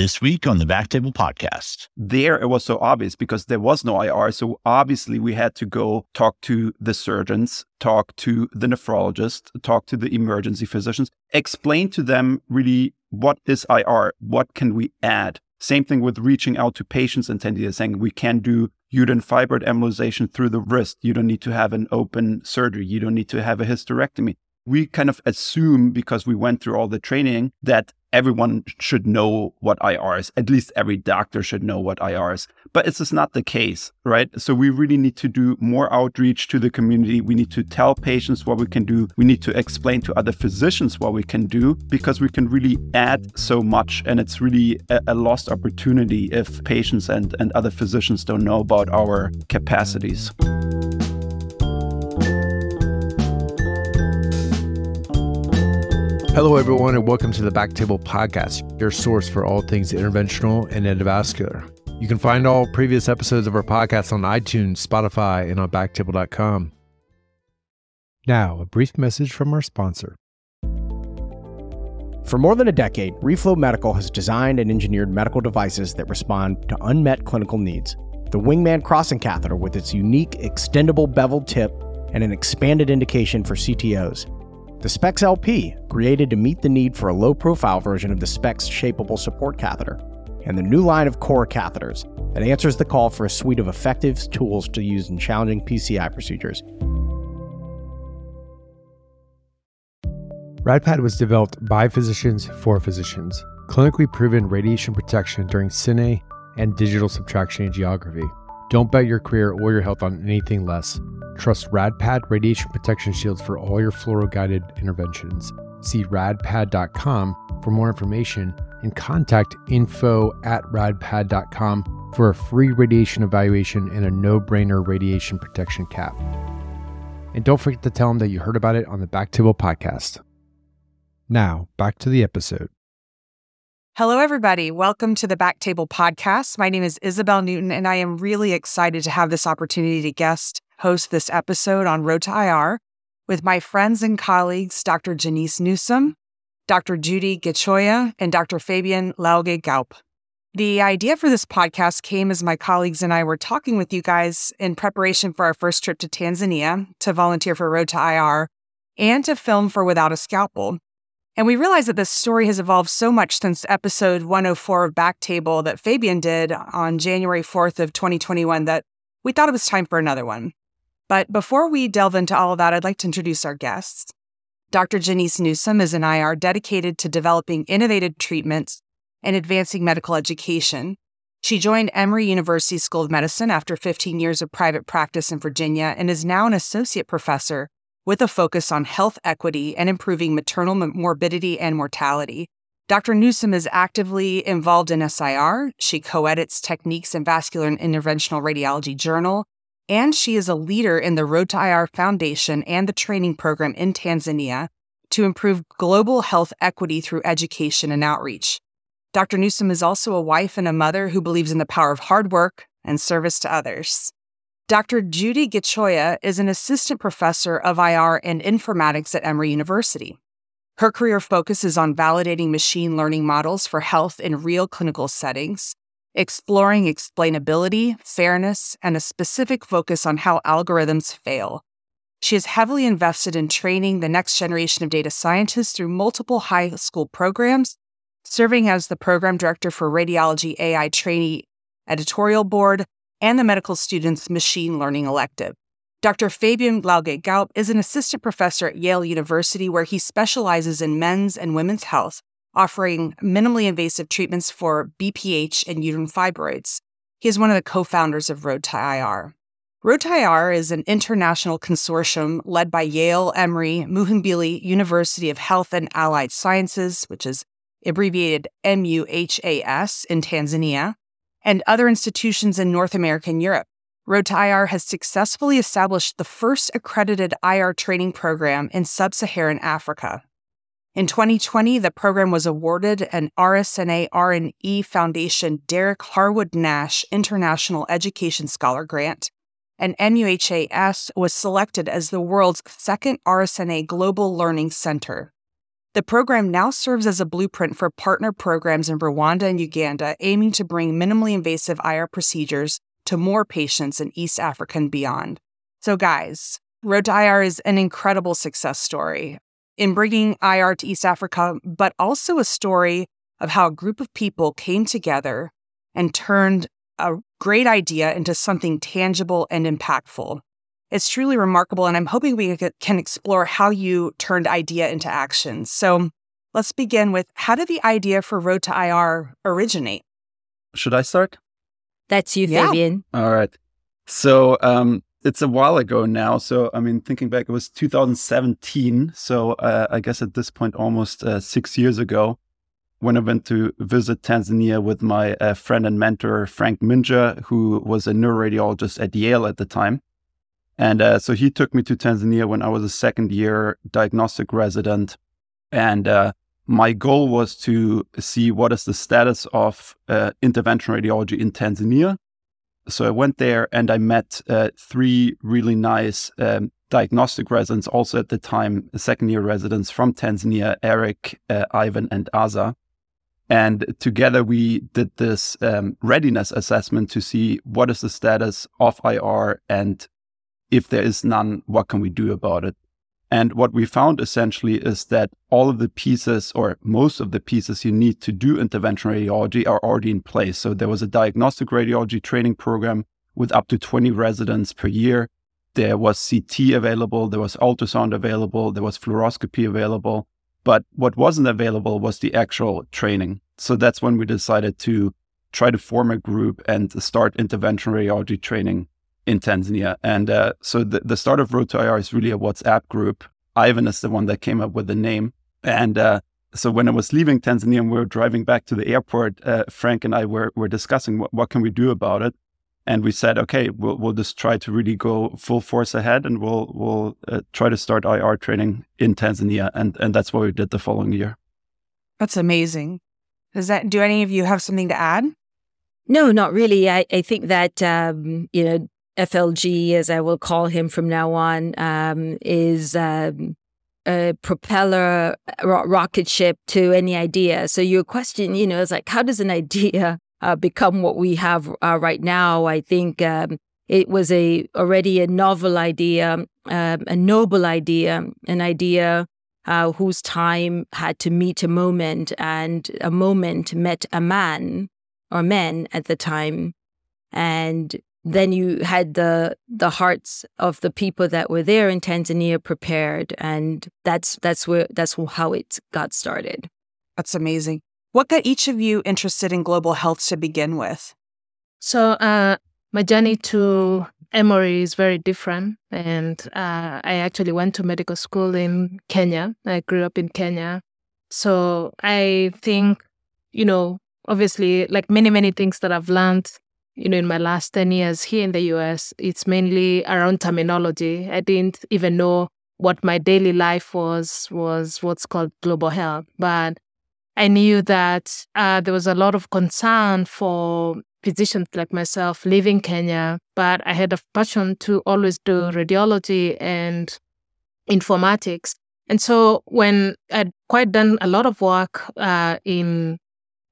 This week on the Backtable Podcast. There, it was so obvious because there was no IR. So obviously, we had to go talk to the surgeons, talk to the nephrologist, talk to the emergency physicians, explain to them really what is IR, what can we add. Same thing with reaching out to patients and saying we can do uterine fibroid embolization through the wrist. You don't need to have an open surgery. You don't need to have a hysterectomy we kind of assume because we went through all the training that everyone should know what IR is. At least every doctor should know what IR is. But it's just not the case, right? So we really need to do more outreach to the community. We need to tell patients what we can do. We need to explain to other physicians what we can do because we can really add so much. And it's really a, a lost opportunity if patients and, and other physicians don't know about our capacities. Hello, everyone, and welcome to the Backtable Podcast, your source for all things interventional and endovascular. You can find all previous episodes of our podcast on iTunes, Spotify, and on backtable.com. Now, a brief message from our sponsor. For more than a decade, Reflow Medical has designed and engineered medical devices that respond to unmet clinical needs. The Wingman crossing catheter, with its unique extendable beveled tip and an expanded indication for CTOs, the Spex LP, created to meet the need for a low profile version of the Spex shapeable support catheter, and the new line of core catheters that answers the call for a suite of effective tools to use in challenging PCI procedures. RadPad was developed by physicians for physicians, clinically proven radiation protection during cine and digital subtraction angiography. Don't bet your career or your health on anything less. Trust RadPad radiation protection shields for all your fluoro guided interventions. See radpad.com for more information and contact info at radpad.com for a free radiation evaluation and a no brainer radiation protection cap. And don't forget to tell them that you heard about it on the Back Table podcast. Now, back to the episode. Hello, everybody. Welcome to the Back Table podcast. My name is Isabel Newton, and I am really excited to have this opportunity to guest host this episode on Road to IR with my friends and colleagues, Dr. Janice Newsome, Dr. Judy Gichoya, and Dr. Fabian Laage Gaupp. The idea for this podcast came as my colleagues and I were talking with you guys in preparation for our first trip to Tanzania to volunteer for Road to IR and to film for Without a Scalpel. And we realized that this story has evolved so much since episode 104 of Backtable that Fabian did on January 4th of 2021 that we thought it was time for another one. But before we delve into all of that, I'd like to introduce our guests. Dr. Janice Newsome is an IR dedicated to developing innovative treatments and advancing medical education. She joined Emory University School of Medicine after 15 years of private practice in Virginia and is now an associate professor with a focus on health equity and improving maternal morbidity and mortality. Dr. Newsome is actively involved in SIR. She co edits Techniques in Vascular and Interventional Radiology Journal and she is a leader in the Road to IR Foundation and the training program in Tanzania to improve global health equity through education and outreach. Dr. Newsome is also a wife and a mother who believes in the power of hard work and service to others. Dr. Judy Gichoya is an assistant professor of IR and informatics at Emory University. Her career focuses on validating machine learning models for health in real clinical settings exploring explainability, fairness, and a specific focus on how algorithms fail. She is heavily invested in training the next generation of data scientists through multiple high school programs, serving as the program director for Radiology AI Trainee Editorial Board and the medical students' machine learning elective. Dr. Fabian Laage Gaupp is an assistant professor at Yale University, where he specializes in men's and women's health offering minimally invasive treatments for BPH and uterine fibroids. He is one of the co founders of Road to IR. Road to IR is an international consortium led by Yale, Emory, Muhimbili University of Health and Allied Sciences, which is abbreviated MUHAS in Tanzania, and other institutions in North America and Europe. Road to IR has successfully established the first accredited IR training program in sub Saharan Africa. In 2020, the program was awarded an RSNA R&E Foundation Derek Harwood Nash International Education Scholar Grant, and MUHAS was selected as the world's second RSNA Global Learning Center. The program now serves as a blueprint for partner programs in Rwanda and Uganda, aiming to bring minimally invasive IR procedures to more patients in East Africa and beyond. So, guys, Road to IR is an incredible success story in bringing IR to East Africa, but also a story of how a group of people came together and turned a great idea into something tangible and impactful. It's truly remarkable, and I'm hoping we can explore how you turned idea into action. So let's begin with how did the idea for Road to IR originate? Should I start? That's you, Yeah. Fabian. All right. So um, it's a while ago now. So I mean, thinking back, it was 2017. So uh, I guess at this point, almost uh, six years ago, when I went to visit Tanzania with my uh, friend and mentor Frank Minja, who was a neuroradiologist at Yale at the time. And uh, so he took me to Tanzania when I was a second year diagnostic resident. And uh, my goal was to see what is the status of uh, intervention radiology in Tanzania. So I went there and I met uh, three really nice um, diagnostic residents, also at the time second year residents from Tanzania, Eric, uh, Ivan, and Aza. And together we did this um, readiness assessment to see what is the status of IR and if there is none, what can we do about it? And what we found essentially is that all of the pieces, or most of the pieces you need to do intervention radiology, are already in place. So there was a diagnostic radiology training program with up to 20 residents per year. There was CT available, there was ultrasound available, there was fluoroscopy available. But what wasn't available was the actual training. So that's when we decided to try to form a group and start intervention radiology training in Tanzania. And uh, so the, the start of Road to IR is really a WhatsApp group. Ivan is the one that came up with the name. And uh, so when I was leaving Tanzania and we were driving back to the airport, uh, Frank and I were, were discussing what, what can we do about it. And we said, okay, we'll, we'll just try to really go full force ahead and we'll, we'll uh, try to start IR training in Tanzania. And, and that's what we did the following year. That's amazing. Does that do any of you have something to add? No, not really. I, I think that, um, you know, FLG, as I will call him from now on, um, is um, a propeller ro- rocket ship to any idea. So your question, you know, is like, how does an idea uh, become what we have uh, right now? I think um, it was a already a novel idea, um, a noble idea, an idea uh, whose time had to meet a moment, and a moment met a man or men at the time, and then you had the the hearts of the people that were there in Tanzania prepared, and that's that's where that's how it got started. That's amazing. What got each of you interested in global health to begin with? So uh, my journey to Emory is very different, and uh, I actually went to medical school in Kenya. I grew up in Kenya, so I think, you know, obviously, like many many things that I've learned, you know, in my last ten years here in the U.S., it's mainly around terminology. I didn't even know what my daily life was was what's called global health, but I knew that uh, there was a lot of concern for physicians like myself leaving Kenya, but I had a passion to always do radiology and informatics. And so when I'd quite done a lot of work uh, in,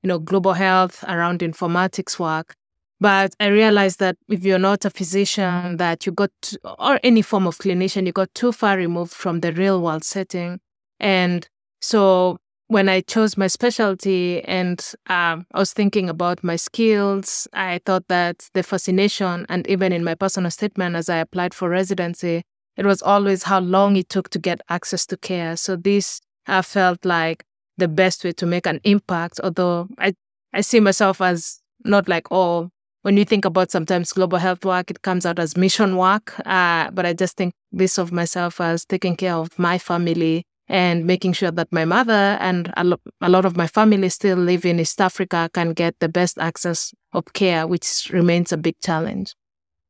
you know, global health around informatics work, but I realized that if you're not a physician, that you got, to, or any form of clinician, you got too far removed from the real world setting. And so when I chose my specialty and um, I was thinking about my skills, I thought that the fascination, and even in my personal statement as I applied for residency, it was always how long it took to get access to care. So this I felt like the best way to make an impact. Although I I see myself as not like oh when you think about sometimes global health work, it comes out as mission work. Uh, but I just think this of myself as taking care of my family and making sure that my mother and a, lo- a lot of my family still live in East Africa can get the best access of care, which remains a big challenge.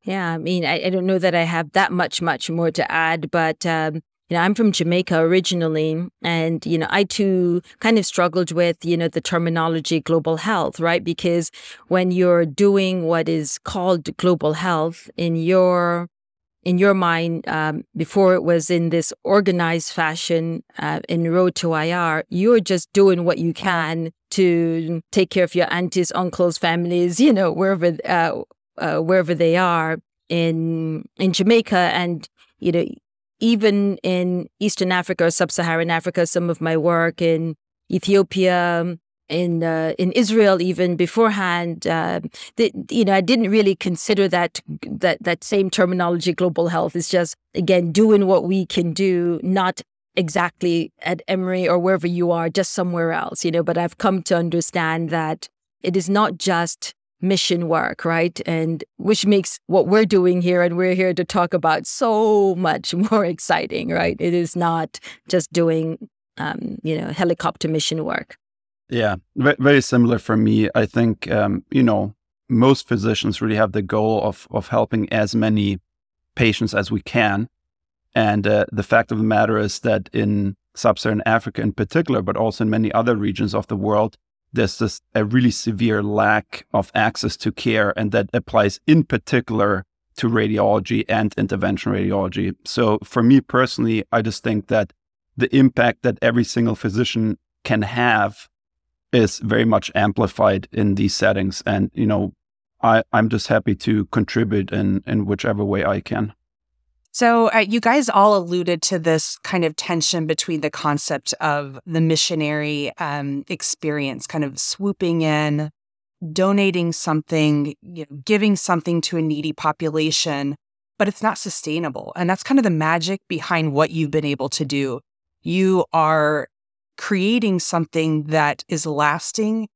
Yeah, I mean, I, I don't know that I have that much, much more to add, but um, you know, I'm from Jamaica originally, and you know, I too kind of struggled with you know the terminology global health, right? Because when you're doing what is called global health in your in your mind, um, before it was in this organized fashion uh, in Road to IR, you're just doing what you can to take care of your aunties, uncles, families, you know, wherever uh, uh, wherever they are in in Jamaica, and you know, even in Eastern Africa or Sub-Saharan Africa. Some of my work in Ethiopia, in uh, in Israel even beforehand. Uh, that you know, I didn't really consider that that that same terminology. Global health is just again doing what we can do, not exactly at Emory or wherever you are, just somewhere else. You know, but I've come to understand that it is not just mission work, right? And which makes what we're doing here and we're here to talk about so much more exciting, right? It is not just doing, um, you know, helicopter mission work. Yeah, very similar for me. I think um, you know most physicians really have the goal of of helping as many patients as we can, and uh, the fact of the matter is that in sub-Saharan Africa in particular, but also in many other regions of the world, there's just a really severe lack of access to care, and that applies in particular to radiology and intervention radiology. So for me personally, I just think that the impact that every single physician can have is very much amplified in these settings. And, you know, I, I'm just happy to contribute in, in whichever way I can. So, uh, you guys all alluded to this kind of tension between the concept of the missionary um, experience, kind of swooping in, donating something, you know, giving something to a needy population, but it's not sustainable. And that's kind of the magic behind what you've been able to do. You are creating something that is lasting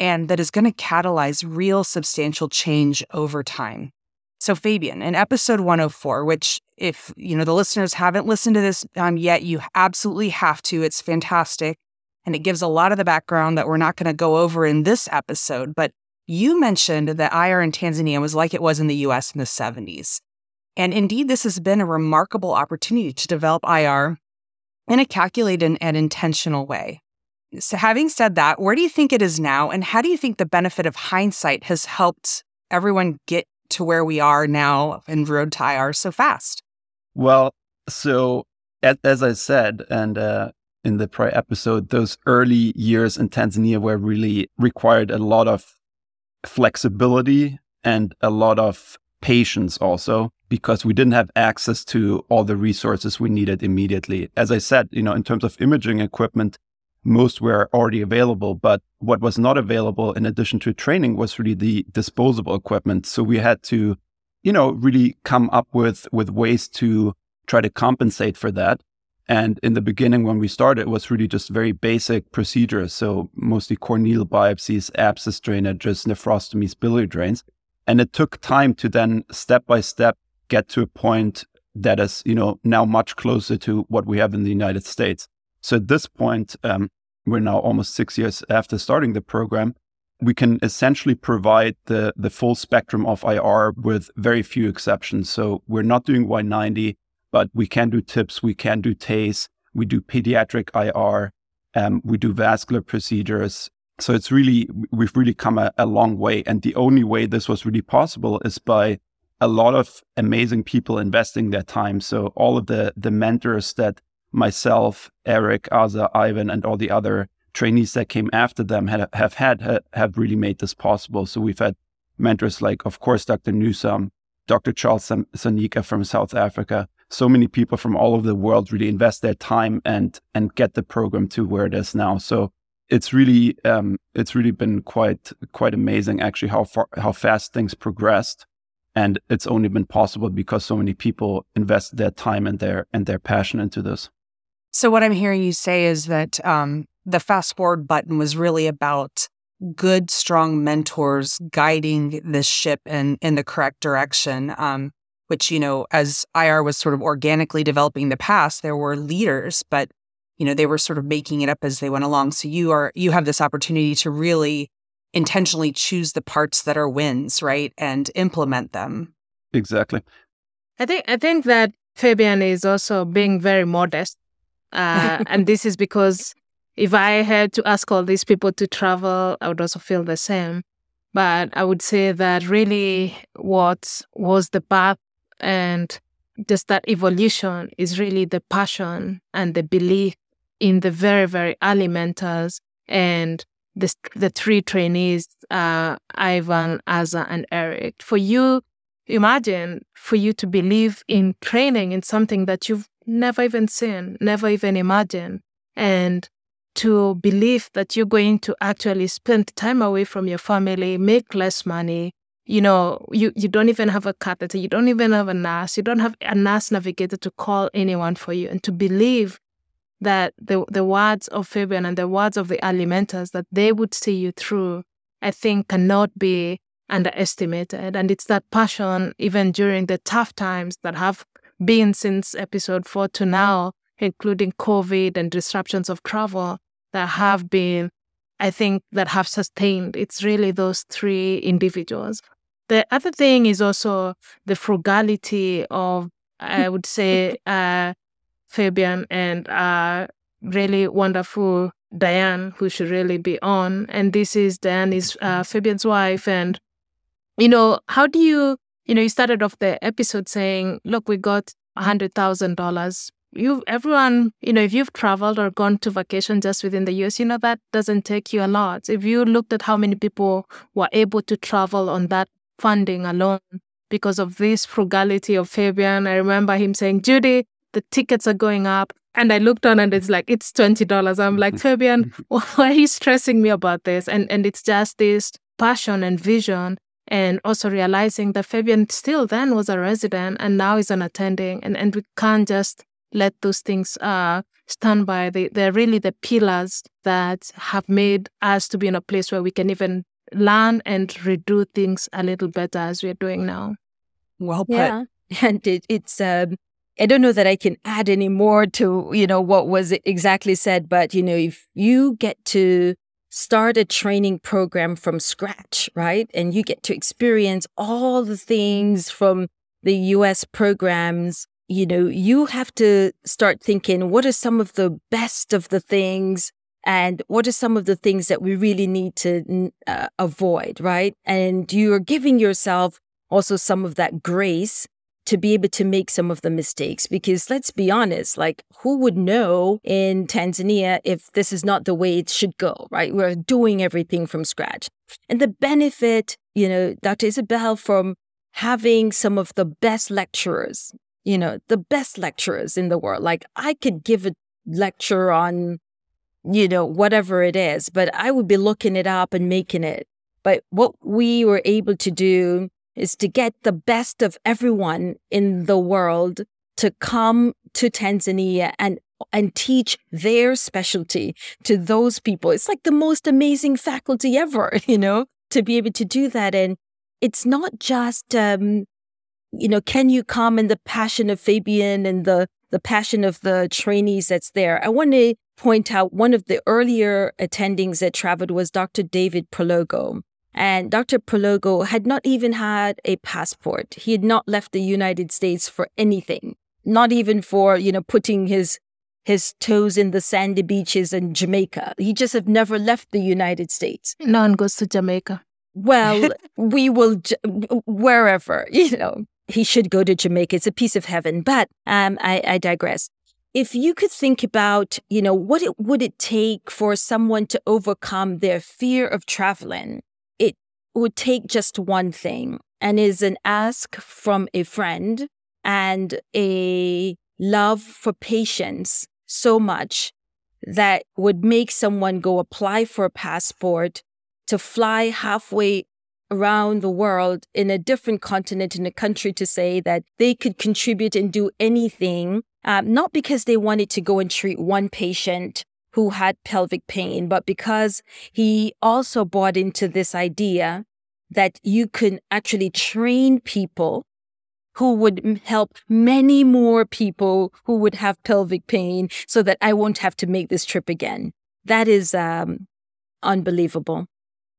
and that is going to catalyze real substantial change over time. So Fabian, in episode 104, which if you know the listeners haven't listened to this um, yet, you absolutely have to. It's fantastic. And it gives a lot of the background that we're not going to go over in this episode. But you mentioned that IR in Tanzania was like it was in the US in the 70s. And indeed, this has been a remarkable opportunity to develop IR in a calculated and intentional way. So, having said that, where do you think it is now? And how do you think the benefit of hindsight has helped everyone get to where we are now in Road to IR so fast? Well, so as I said, and uh, in the prior episode, those early years in Tanzania were really required a lot of flexibility and a lot of patience also because we didn't have access to all the resources we needed immediately. As I said, you know, in terms of imaging equipment, most were already available, but what was not available in addition to training was really the disposable equipment. So we had to, you know, really come up with with ways to try to compensate for that. And in the beginning, when we started, it was really just very basic procedures. So mostly core needle biopsies, abscess drainages, nephrostomies, biliary drains. And it took time to then step by step get to a point that is, you know, now much closer to what we have in the United States. So at this point, um, we're now almost six years after starting the program. We can essentially provide the the full spectrum of IR with very few exceptions. So we're not doing Y90, but we can do TIPS, we can do TACE, we do pediatric IR, um, we do vascular procedures. So it's really we've really come a, a long way. And the only way this was really possible is by a lot of amazing people investing their time. So all of the the mentors that myself, Eric, Aza, Ivan, and all the other trainees that came after them have, have had have really made this possible. So we've had mentors like, of course, Dr. Newsome, Dr. Charles Sanika from South Africa. So many people from all over the world really invest their time and and get the program to where it is now. So it's really um, it's really been quite quite amazing actually how far how fast things progressed and it's only been possible because so many people invest their time and their and their passion into this so what i'm hearing you say is that um, the fast forward button was really about good strong mentors guiding this ship in in the correct direction um, which you know as ir was sort of organically developing the past there were leaders but you know they were sort of making it up as they went along so you are you have this opportunity to really intentionally choose the parts that are wins, right? And implement them. Exactly. I think I think that Fabian is also being very modest. Uh, and this is because if I had to ask all these people to travel, I would also feel the same. But I would say that really what was the path and just that evolution is really the passion and the belief in the very, very early mentors and the, the three trainees, uh, Ivan, Asa, and Eric. For you, imagine for you to believe in training in something that you've never even seen, never even imagined, and to believe that you're going to actually spend time away from your family, make less money. You know, you, you don't even have a catheter, you don't even have a nurse, you don't have a nurse navigator to call anyone for you, and to believe that the the words of Fabian and the words of the alimenters that they would see you through, I think cannot be underestimated. And it's that passion, even during the tough times that have been since episode four to now, including COVID and disruptions of travel that have been, I think, that have sustained. It's really those three individuals. The other thing is also the frugality of, I would say, uh, Fabian and uh, really wonderful Diane, who should really be on. And this is Diane is uh, Fabian's wife. And, you know, how do you, you know, you started off the episode saying, look, we got $100,000. You, everyone, you know, if you've traveled or gone to vacation just within the US, you know, that doesn't take you a lot. If you looked at how many people were able to travel on that funding alone because of this frugality of Fabian, I remember him saying, Judy, the tickets are going up. And I looked on and it's like, it's $20. I'm like, Fabian, why are you stressing me about this? And, and it's just this passion and vision. And also realizing that Fabian still then was a resident and now is an attending. And, and we can't just let those things uh, stand by. They, they're really the pillars that have made us to be in a place where we can even learn and redo things a little better as we're doing now. Well put. Yeah. And it, it's um, I don't know that I can add any more to, you know, what was exactly said, but, you know, if you get to start a training program from scratch, right? And you get to experience all the things from the US programs, you know, you have to start thinking, what are some of the best of the things? And what are some of the things that we really need to uh, avoid, right? And you're giving yourself also some of that grace to be able to make some of the mistakes. Because let's be honest, like who would know in Tanzania if this is not the way it should go, right? We're doing everything from scratch. And the benefit, you know, Dr. Isabel, from having some of the best lecturers, you know, the best lecturers in the world. Like I could give a lecture on, you know, whatever it is, but I would be looking it up and making it. But what we were able to do is to get the best of everyone in the world to come to Tanzania and and teach their specialty to those people. It's like the most amazing faculty ever, you know, to be able to do that. And it's not just, um, you know, can you come and the passion of Fabian and the the passion of the trainees that's there. I want to point out one of the earlier attendings that traveled was Dr. David Prologo. And Dr. Prologo had not even had a passport. He had not left the United States for anything, not even for, you know, putting his his toes in the sandy beaches in Jamaica. He just have never left the United States. No one goes to Jamaica. Well, we will wherever, you know. He should go to Jamaica. It's a piece of heaven. But um, I, I digress if you could think about, you know, what it would it take for someone to overcome their fear of traveling would take just one thing and is an ask from a friend and a love for patience so much that would make someone go apply for a passport to fly halfway around the world in a different continent in a country to say that they could contribute and do anything, um, not because they wanted to go and treat one patient who had pelvic pain, but because he also bought into this idea that you can actually train people who would help many more people who would have pelvic pain so that I won't have to make this trip again. That is um, unbelievable.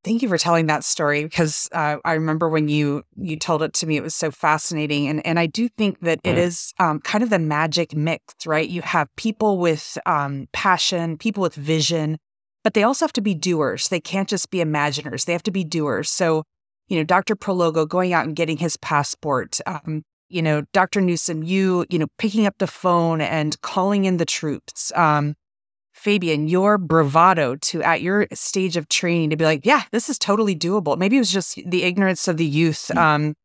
Thank you for telling that story because uh, I remember when you you told it to me, it was so fascinating, and and I do think that it is um, kind of the magic mix, right? You have people with um, passion, people with vision, but they also have to be doers. They can't just be imaginers; they have to be doers. So you know, Dr. Prologo going out and getting his passport, um, you know, Dr. Newsome, you, you know, picking up the phone and calling in the troops. Um, Fabian, your bravado to at your stage of training to be like, yeah, this is totally doable. Maybe it was just the ignorance of the youth. Um,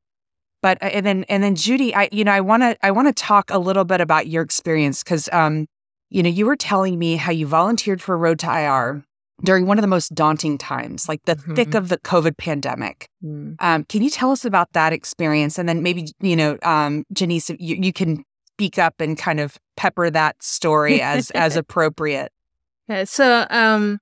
but uh, and then and then Judy, I you know I want to I want to talk a little bit about your experience because um, you know you were telling me how you volunteered for Road to IR during one of the most daunting times, like the mm-hmm. thick of the COVID pandemic. Mm. Um, can you tell us about that experience? And then maybe, you know, um, Janice, you, you can speak up and kind of pepper that story as as appropriate. Yeah, so um,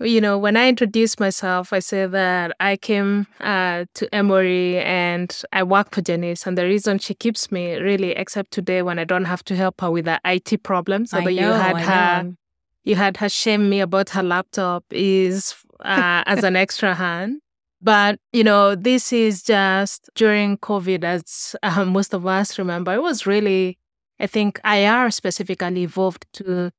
you know, when I introduce myself, I say that I came uh, to Emory and I work for Janice. And the reason she keeps me really, except today when I don't have to help her with the IT problems, although you had I her know you had her shame me about her laptop is uh, as an extra hand. But, you know, this is just during COVID, as uh, most of us remember, it was really, I think IR specifically evolved to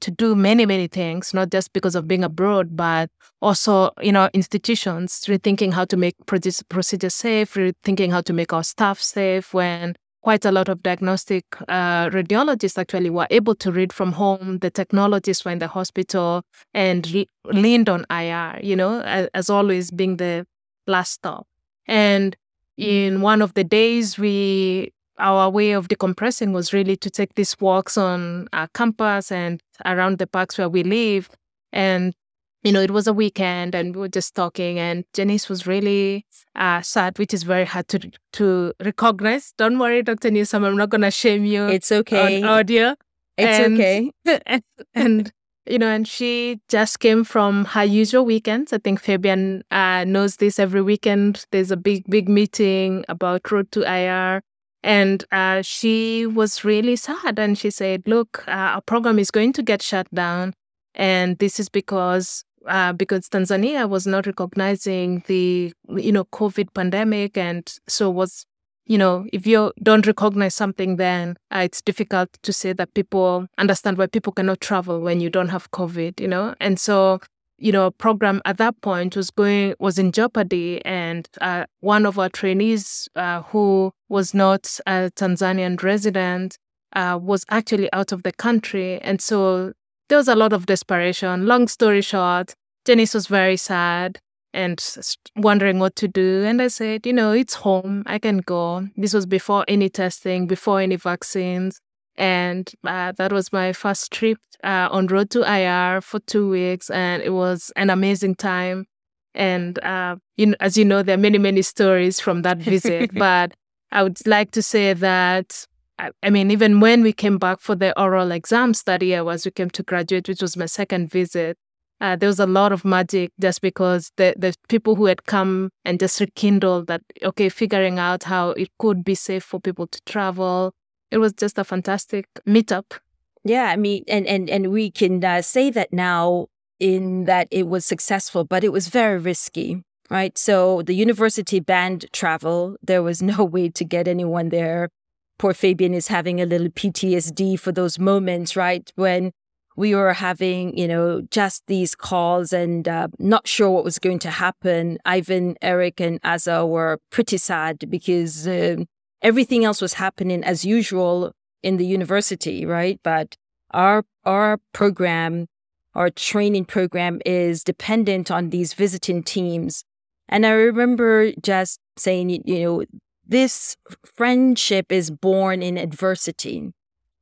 to do many, many things, not just because of being abroad, but also, you know, institutions rethinking how to make procedures safe, rethinking how to make our staff safe when quite a lot of diagnostic uh, radiologists actually were able to read from home. The technologists were in the hospital and re- leaned on IR, you know, as, as, always being the last stop. And in one of the days, we our way of decompressing was really to take these walks on our campus and around the parks where we live and you know, it was a weekend and we were just talking and Janice was really uh, sad, which is very hard to to recognize. Don't worry, Dr. Newsome, I'm not going to shame you. It's okay. On audio. It's and, okay. and, and, you know, and she just came from her usual weekends. I think Fabian uh, knows this every weekend. There's a big, big meeting about Road to IR. And uh, she was really sad. And she said, look, uh, our program is going to get shut down. And this is because uh, because Tanzania was not recognizing the you know COVID pandemic, and so was you know if you don't recognize something, then uh, it's difficult to say that people understand why people cannot travel when you don't have COVID, you know, and so you know program at that point was going was in jeopardy. And uh, one of our trainees uh, who was not a tanzanian resident uh, was actually out of the country. And so there was a lot of desperation. Long story short, Janice was very sad and wondering what to do. And I said, you know, it's home. I can go. This was before any testing, before any vaccines. And uh, that was my first trip uh, on road to IR for two weeks. And it was an amazing time. And uh, you know, as you know, there are many, many stories from that visit. but I would like to say that I mean, even when we came back for the oral exam study, I was we came to graduate, which was my second visit. Uh, there was a lot of magic just because the the people who had come and just rekindled that okay, figuring out how it could be safe for people to travel. It was just a fantastic meetup. Yeah, I mean, and and and we can uh, say that now in that it was successful, but it was very risky, right? So the university banned travel. There was no way to get anyone there poor Fabian is having a little PTSD for those moments, right? When we were having, you know, just these calls and uh, not sure what was going to happen. Ivan, Eric, and Asa were pretty sad because uh, everything else was happening as usual in the university, right? But our our program, our training program, is dependent on these visiting teams. And I remember just saying, you know, this friendship is born in adversity.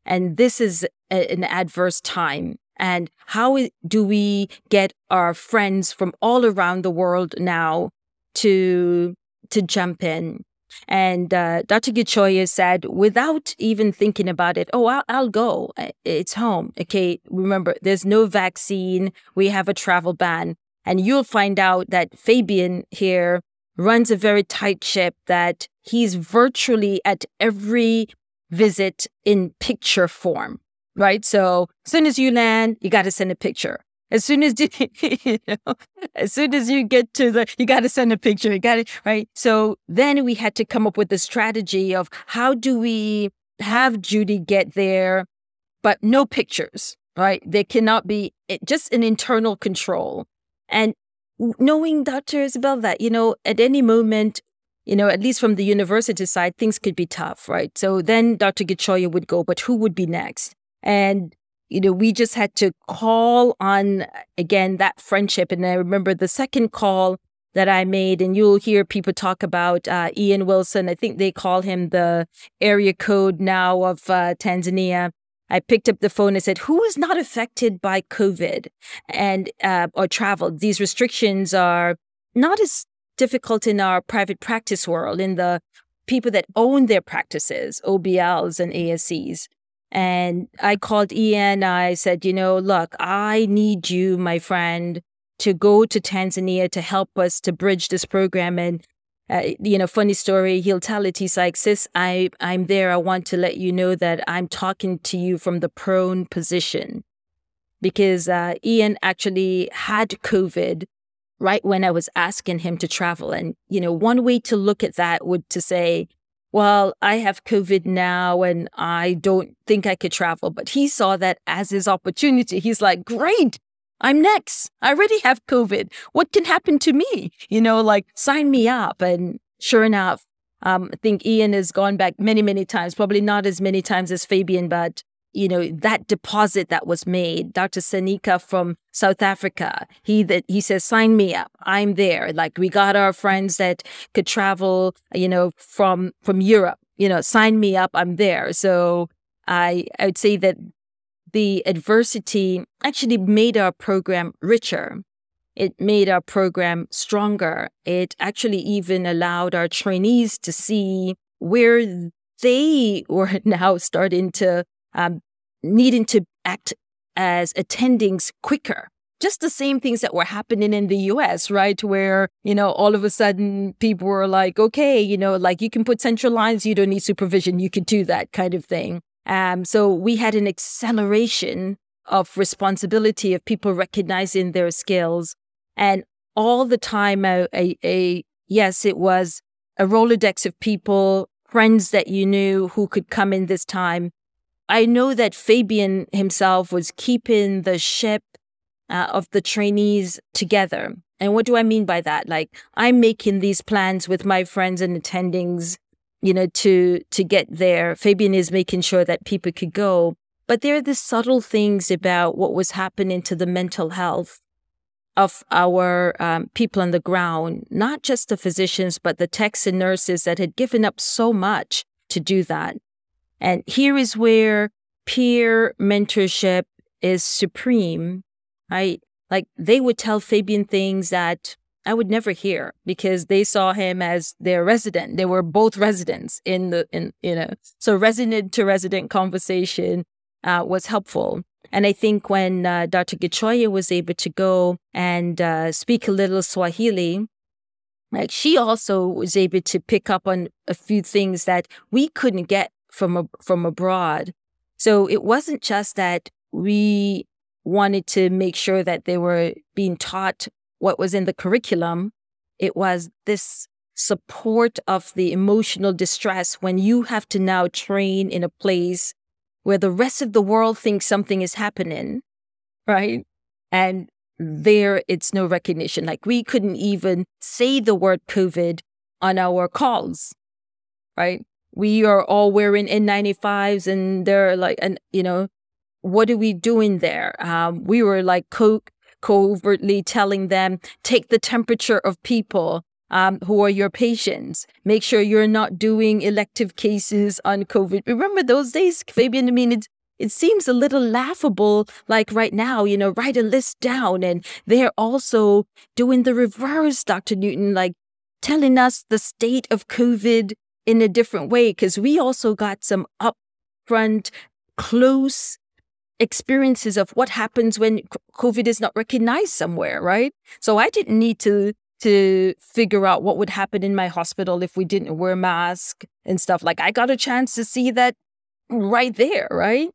And this is a, an adverse time. And how do we get our friends from all around the world now to, to jump in? And uh, Dr. Gichoya said, without even thinking about it, oh, I'll, I'll, go. It's home. Okay. Remember, there's no vaccine. We have a travel ban. And you'll find out that Fabian here runs a very tight ship that he's virtually at every visit in picture form, right? So as soon as you land, you got to send a picture. As soon as you, you know, as soon as you get to the, you got to send a picture. You got it right. So then we had to come up with the strategy of how do we have Judy get there, but no pictures, right? There cannot be eh, just an internal control. And knowing Dr. Isabel that, you know, at any moment you know, at least from the university side, things could be tough, right? So then Dr. Gichoya would go, but who would be next? And, you know, we just had to call on, again, that friendship. And I remember the second call that I made, and you'll hear people talk about uh, Ian Wilson. I think they call him the area code now of uh, Tanzania. I picked up the phone and said, "Who is not affected by COVID and uh, or travel? These restrictions are not as difficult in our private practice world, in the people that own their practices, OBLs and ASCs. And I called Ian. I said, you know, look, I need you, my friend, to go to Tanzania to help us to bridge this program. And, uh, you know, funny story, he'll tell it. He's like, sis, I, I'm there. I want to let you know that I'm talking to you from the prone position because uh, Ian actually had COVID right when I was asking him to travel. And, you know, one way to look at that would to say, well, I have COVID now and I don't think I could travel. But he saw that as his opportunity. He's like, great, I'm next. I already have COVID. What can happen to me? You know, like sign me up. And sure enough, um, I think Ian has gone back many, many times, probably not as many times as Fabian, but you know that deposit that was made dr sanika from south africa he that he says sign me up. I'm there. Like we got our friends that could travel you know from from europe you know sign me up. I'm there. So i i would say that the adversity actually made our program richer. It made our program stronger. It actually even allowed our trainees to see where they were now starting to um, needing to act as attendings quicker. Just the same things that were happening in the US, right? Where, you know, all of a sudden people were like, okay, you know, like you can put central lines, you don't need supervision, you can do that kind of thing. Um, so we had an acceleration of responsibility of people recognizing their skills. And all the time, a, a, a yes, it was a Rolodex of people, friends that you knew who could come in this time I know that Fabian himself was keeping the ship uh, of the trainees together. And what do I mean by that? Like I'm making these plans with my friends and attendings, you know, to to get there. Fabian is making sure that people could go. But there are the subtle things about what was happening to the mental health of our um, people on the ground, not just the physicians, but the techs and nurses that had given up so much to do that. And here is where peer mentorship is supreme, right? Like they would tell Fabian things that I would never hear because they saw him as their resident. They were both residents in the, in, you know, so resident to resident conversation uh, was helpful. And I think when uh, Dr. Gichoya was able to go and uh, speak a little Swahili, like she also was able to pick up on a few things that we couldn't get from from abroad. So it wasn't just that we wanted to make sure that they were being taught what was in the curriculum. It was this support of the emotional distress when you have to now train in a place where the rest of the world thinks something is happening, right? And there it's no recognition. Like we couldn't even say the word COVID on our calls, right? We are all wearing N95s and they're like, and you know, what are we doing there? Um, we were like co- covertly telling them, take the temperature of people um, who are your patients. Make sure you're not doing elective cases on COVID. Remember those days, Fabian? I mean, it's, it seems a little laughable, like right now, you know, write a list down. And they're also doing the reverse, Dr. Newton, like telling us the state of COVID in a different way because we also got some upfront, close experiences of what happens when COVID is not recognized somewhere, right? So I didn't need to to figure out what would happen in my hospital if we didn't wear mask and stuff. Like I got a chance to see that right there, right?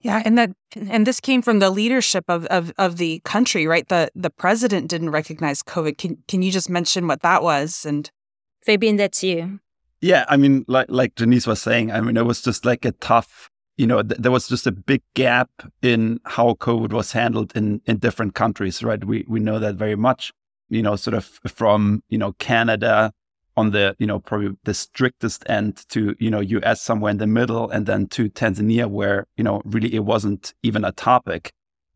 Yeah, and that and this came from the leadership of, of of the country, right? The the president didn't recognize COVID. Can can you just mention what that was? And Fabian, that's you. Yeah, I mean, like like Janice was saying, I mean, it was just like a tough, you know, th- there was just a big gap in how COVID was handled in in different countries, right? We we know that very much, you know, sort of from you know Canada on the you know probably the strictest end to you know US somewhere in the middle, and then to Tanzania where you know really it wasn't even a topic.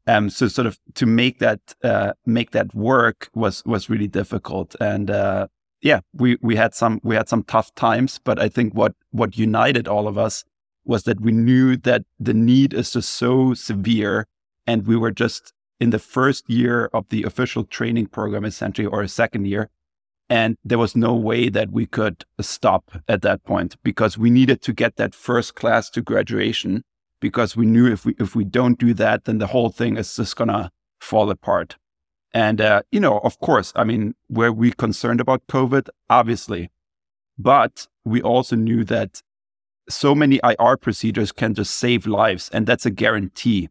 Um, so sort of to make that uh, make that work was was really difficult, and uh, yeah, we we had some we had some tough times, but I think what what united all of us was that we knew that the need is just so severe, and we were just in the first year of the official training program, essentially, or a second year, and there was no way that we could stop at that point because we needed to get that first class to graduation because we knew if we if we don't do that, then the whole thing is just gonna fall apart. And uh, you know, of course, I mean, were we concerned about COVID? Obviously, but we also knew that so many IR procedures can just save lives, and that's a guarantee.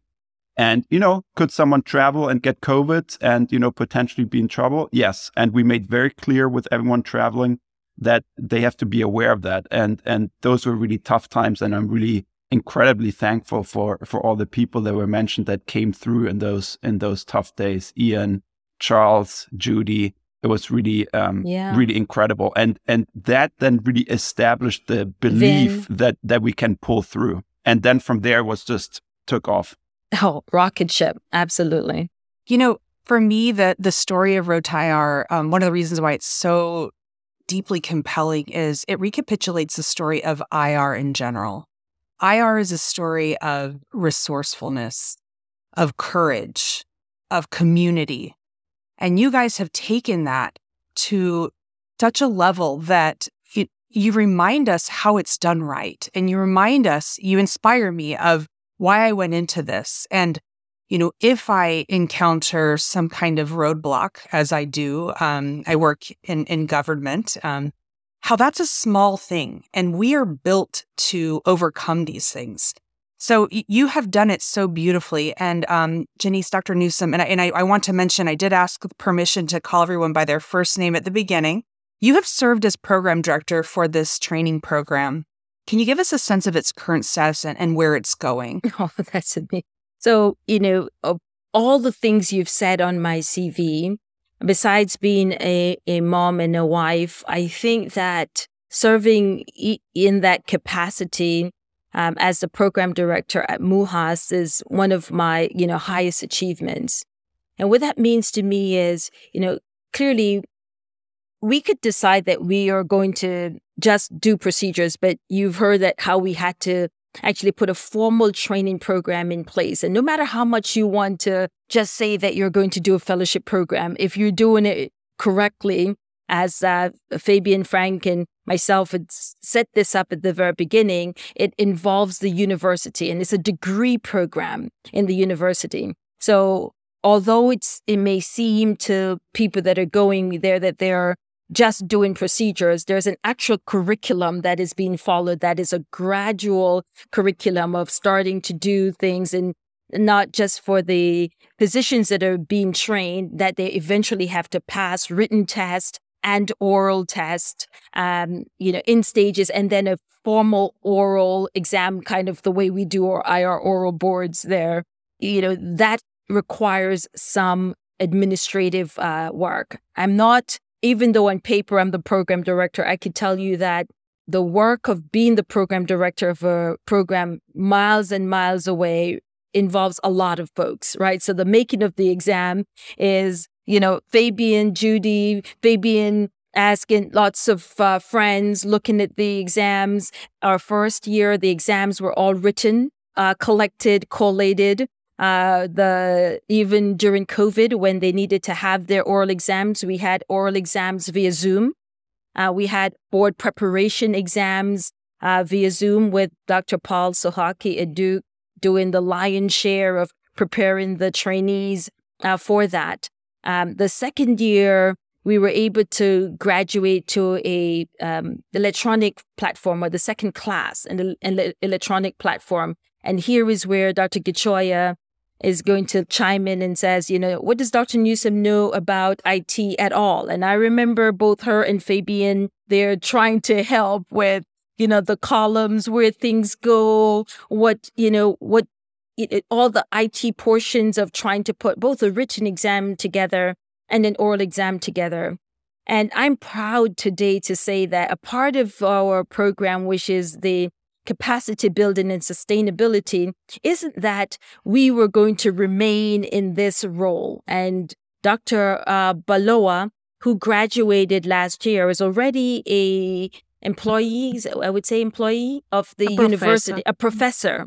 And you know, could someone travel and get COVID and you know potentially be in trouble? Yes, and we made very clear with everyone traveling that they have to be aware of that. And and those were really tough times, and I'm really incredibly thankful for for all the people that were mentioned that came through in those in those tough days. Ian, Charles, Judy. It was really um, Yeah. really incredible, and and that then really established the belief that that we can pull through. And then from there was just took off. Oh, rocket ship. Absolutely. You know, for me, the the story of Road to IR, um, one of the reasons why it's so deeply compelling is it recapitulates the story of IR in general. IR is a story of resourcefulness, of courage, of community. And you guys have taken that to such a level that you, you remind us how it's done right. And you remind us, you inspire me of why I went into this. And, you know, if I encounter some kind of roadblock, as I do, um, I work in, in government, um, how that's a small thing. And we are built to overcome these things. So you have done it so beautifully. And um, Janice, Dr. Newsome, and, I, and I, I want to mention, I did ask permission to call everyone by their first name at the beginning. You have served as program director for this training program. Can you give us a sense of its current status and, and where it's going? Oh, that's amazing. So, you know, all the things you've said on my CV, besides being a, a mom and a wife, I think that serving in that capacity um, as the program director at MUHAS is one of my, you know, highest achievements. And what that means to me is, you know, clearly we could decide that we are going to just do procedures, but you've heard that how we had to actually put a formal training program in place. And no matter how much you want to just say that you're going to do a fellowship program, if you're doing it correctly, as uh, Fabian Frank and myself had set this up at the very beginning, it involves the university and it's a degree program in the university. So although it's it may seem to people that are going there that they're just doing procedures. There's an actual curriculum that is being followed that is a gradual curriculum of starting to do things and not just for the physicians that are being trained that they eventually have to pass written test and oral test um, you know in stages and then a formal oral exam kind of the way we do our IR oral boards there you know that requires some administrative uh, work i'm not even though on paper I'm the program director, I could tell you that the work of being the program director of a program miles and miles away involves a lot of folks, right? So the making of the exam is, you know, Fabian, Judy, Fabian asking lots of uh, friends, looking at the exams. Our first year, the exams were all written, uh, collected, collated uh, the even during COVID when they needed to have their oral exams, we had oral exams via Zoom. Uh, we had board preparation exams uh, via Zoom with Dr. Paul Suhocki at Duke doing the lion's share of preparing the trainees uh, for that. Um, the second year, we were able to graduate to a um, electronic platform or the second class, an, an electronic platform. And here is where Dr. Gichoya is going to chime in and says, you know, what does Dr. Newsome know about IT at all? And I remember both her and Fabian, they're trying to help with, you know, the columns, where things go, what, you know, what, it, it, all the IT portions of trying to put both a written exam together and an oral exam together. And I'm proud today to say that a part of our program, which is the capacity building and sustainability, isn't that we were going to remain in this role. And Dr. Uh, Baloa, who graduated last year, is already a employee, I would say employee of the A university, professor. a professor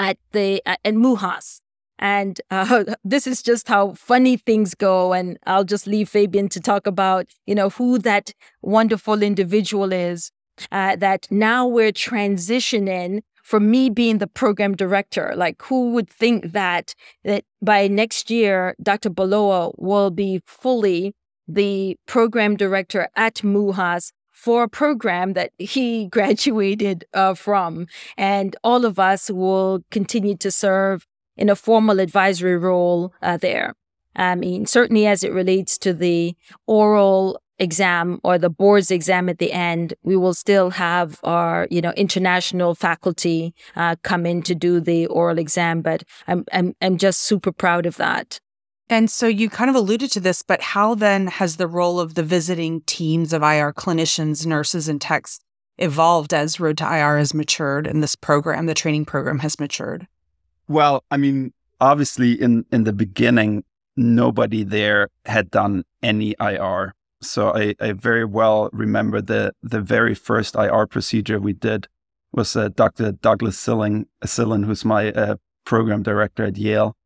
at the at, at MUHAS. And uh, this is just how funny things go. And I'll just leave Fabian to talk about, you know, who that wonderful individual is. Uh, that now we're transitioning from me being the program director. Like, who would think that that by next year, Dr. Baloa will be fully the program director at MUHAS for a program that he graduated uh, from. And all of us will continue to serve in a formal advisory role uh, there. I mean, certainly as it relates to the oral exam or the board's exam at the end, we will still have our, you know, international faculty uh, come in to do the oral exam. But I'm, I'm, I'm just super proud of that. And so you kind of alluded to this, but how then has the role of the visiting teams of IR clinicians, nurses, and techs evolved as Road to IR has matured and this program, the training program, has matured? Well, I mean, obviously, in in the beginning, nobody there had done any IR. So I, I very well remember the the very first IR procedure we did was uh, Dr. Douglas Silling, Sillen, who's my uh, program director at Yale,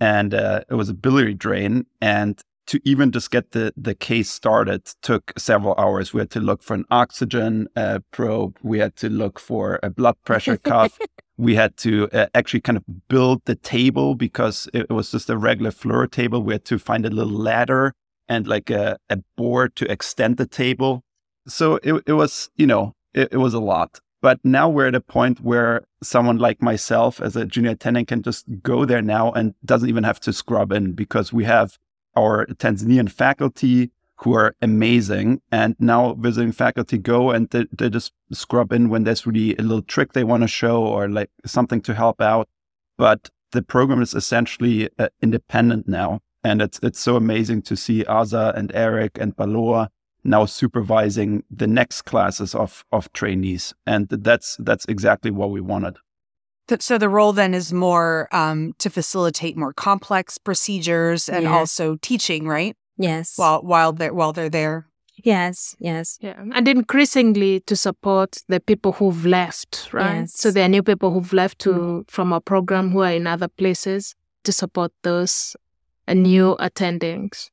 and uh, it was a biliary drain. And to even just get the the case started took several hours. We had to look for an oxygen uh, probe. We had to look for a blood pressure cuff we had to uh, actually kind of build the table because it was just a regular floor table. We had to find a little ladder and like a, a board to extend the table. So it, it was, you know, it, it was a lot. But now we're at a point where someone like myself as a junior attendant can just go there now and doesn't even have to scrub in because we have our Tanzanian faculty who are amazing. And now visiting faculty go and they, they just scrub in when there's really a little trick they want to show or like something to help out. But the program is essentially uh, independent now. And it's it's so amazing to see Aza and Eric and Baloa now supervising the next classes of of trainees. And that's that's exactly what we wanted. So the role then is more um, to facilitate more complex procedures and Yes. also teaching, right? Yes. While while they're while they're there. yes. Yes. Yeah, and increasingly to support the people who've left, right? Yes. So there are new people who've left to from our program who are in other places to support those uh, new attendings.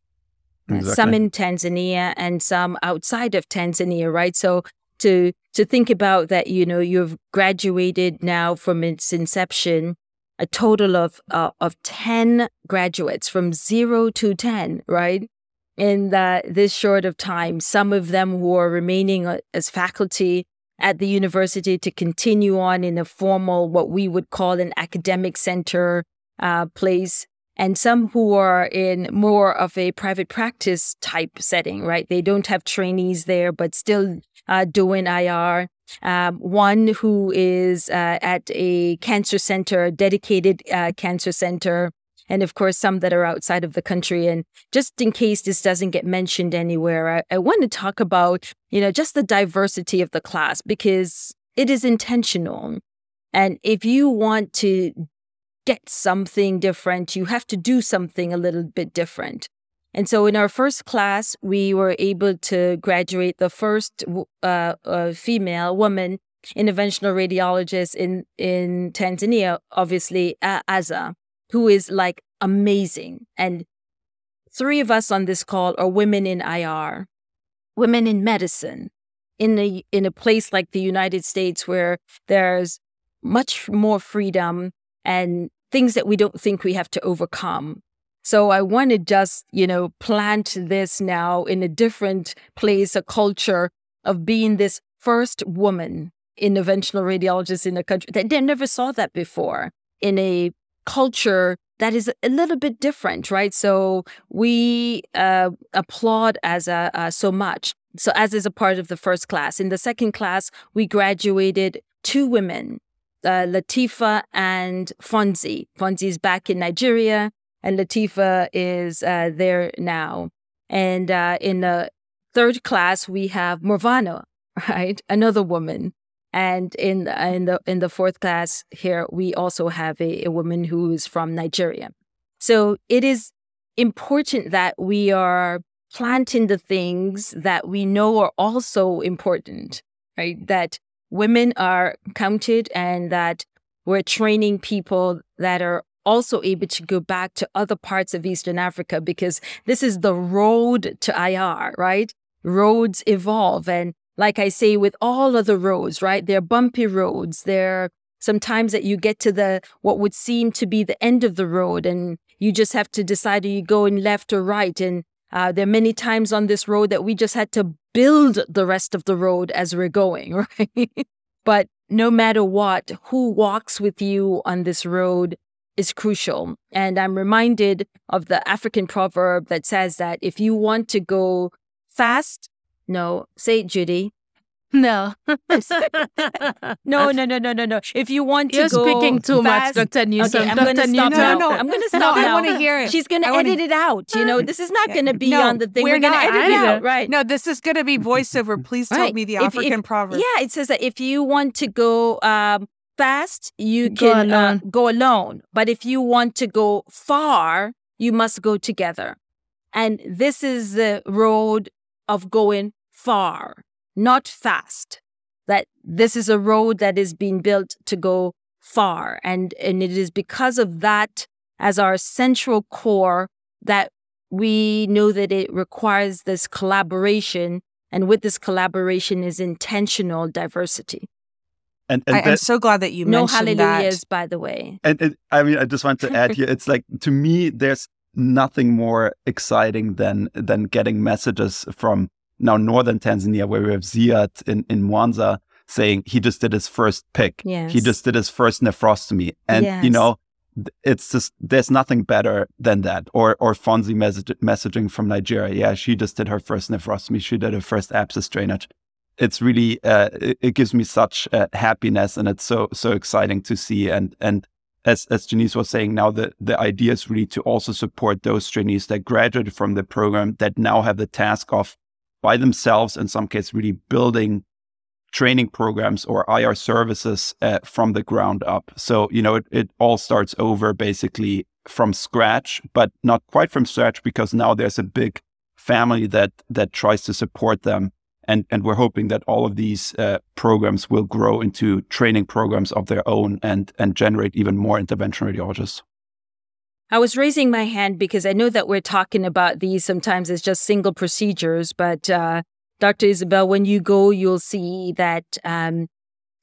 Uh, Exactly. some in Tanzania and some outside of Tanzania, right? So to to think about that, you know, you've graduated now from its inception, a total of uh, of ten graduates from zero to ten, right? In this short of time, some of them who are remaining uh, as faculty at the university to continue on in a formal, what we would call an academic center uh, place and some who are in more of a private practice type setting, right? They don't have trainees there, but still uh, doing IR. Um, one who is uh, at a cancer center, dedicated uh, cancer center, and of course, some that are outside of the country. And just in case this doesn't get mentioned anywhere, I, I want to talk about, you know, just the diversity of the class because it is intentional. And if you want to get something different, you have to do something a little bit different. And so in our first class, we were able to graduate the first uh, uh, female woman interventional radiologist in, in Tanzania, obviously, uh, Aza, who is like amazing. And three of us on this call are women in IR, women in medicine, in a, in a place like the United States where there's much more freedom and things that we don't think we have to overcome. So I want to just, you know, plant this now in a different place, a culture of being this first woman interventional radiologist in the country that they never saw that before in a culture that is a little bit different, right? So we uh, applaud Aza, uh, so much. So Aza is a part of the first class. In the second class, we graduated two women uh, Latifa and Fonzie. Fonzie is back in Nigeria, and Latifa is uh, there now. And uh, in the third class, we have Morvano, right? Another woman. And in the, in the in the fourth class here, we also have a, a woman who is from Nigeria. So it is important that we are planting the things that we know are also important, right? That women are counted and that we're training people that are also able to go back to other parts of Eastern Africa because this is the road to IR, right? Roads evolve. And like I say, with all of the roads, right? They're bumpy roads. They're sometimes that you get to the what would seem to be the end of the road and you just have to decide are you going left or right. And uh, there are many times on this road that we just had to build the rest of the road as we're going, right? but no matter what, who walks with you on this road is crucial. And I'm reminded of the African proverb that says that if you want to go fast, no, say it, Judy. No. no, no, no, no, no, no. If you want You're to go speaking too fast, much, Dr. Newsome. Okay, I'm going to stop Newsome. now. No, no, I'm going to no, stop I now. wanna hear it. She's going to edit it out. You know, this is not going to be No, on the thing. we're We're, going to edit it out, right? No, this is going to be voiceover. Please tell Right. me the If- if- African proverb. Yeah, it says that if you want to go um, fast, you Go can uh, go alone. But if you want to go far, you must go together. And this is the road of going far, not fast. That this is a road that is being built to go far. And, and it is because of that as our central core that we know that it requires this collaboration. And with this collaboration is intentional diversity. And, and I, I'm so glad that you mentioned that. no mentioned hallelujahs, that. by the way. And it, I mean, I just want to add here. It's like to me, there's nothing more exciting than than getting messages from now northern Tanzania, where we have Ziad in in Mwanza saying he just did his first PICC. He just did his first nephrostomy, and you know, it's just there's nothing better than that. Or or Fonzie message, messaging from Nigeria. Yeah, she just did her first nephrostomy. She did her first abscess drainage. It's really uh, it, it gives me such uh, happiness, and it's so so exciting to see. And and as as Janice was saying, now the the idea is really to also support those trainees that graduated from the program that now have the task of by themselves, in some cases, really building training programs or IR services uh, from the ground up. So you know, it, it all starts over basically from scratch, but not quite from scratch because now there's a big family that that tries to support them. And, and we're hoping that all of these uh, programs will grow into training programs of their own and, and generate even more intervention radiologists. I was raising my hand because I know that we're talking about these sometimes as just single procedures, but uh, Dr. Isabel, when you go, you'll see that um,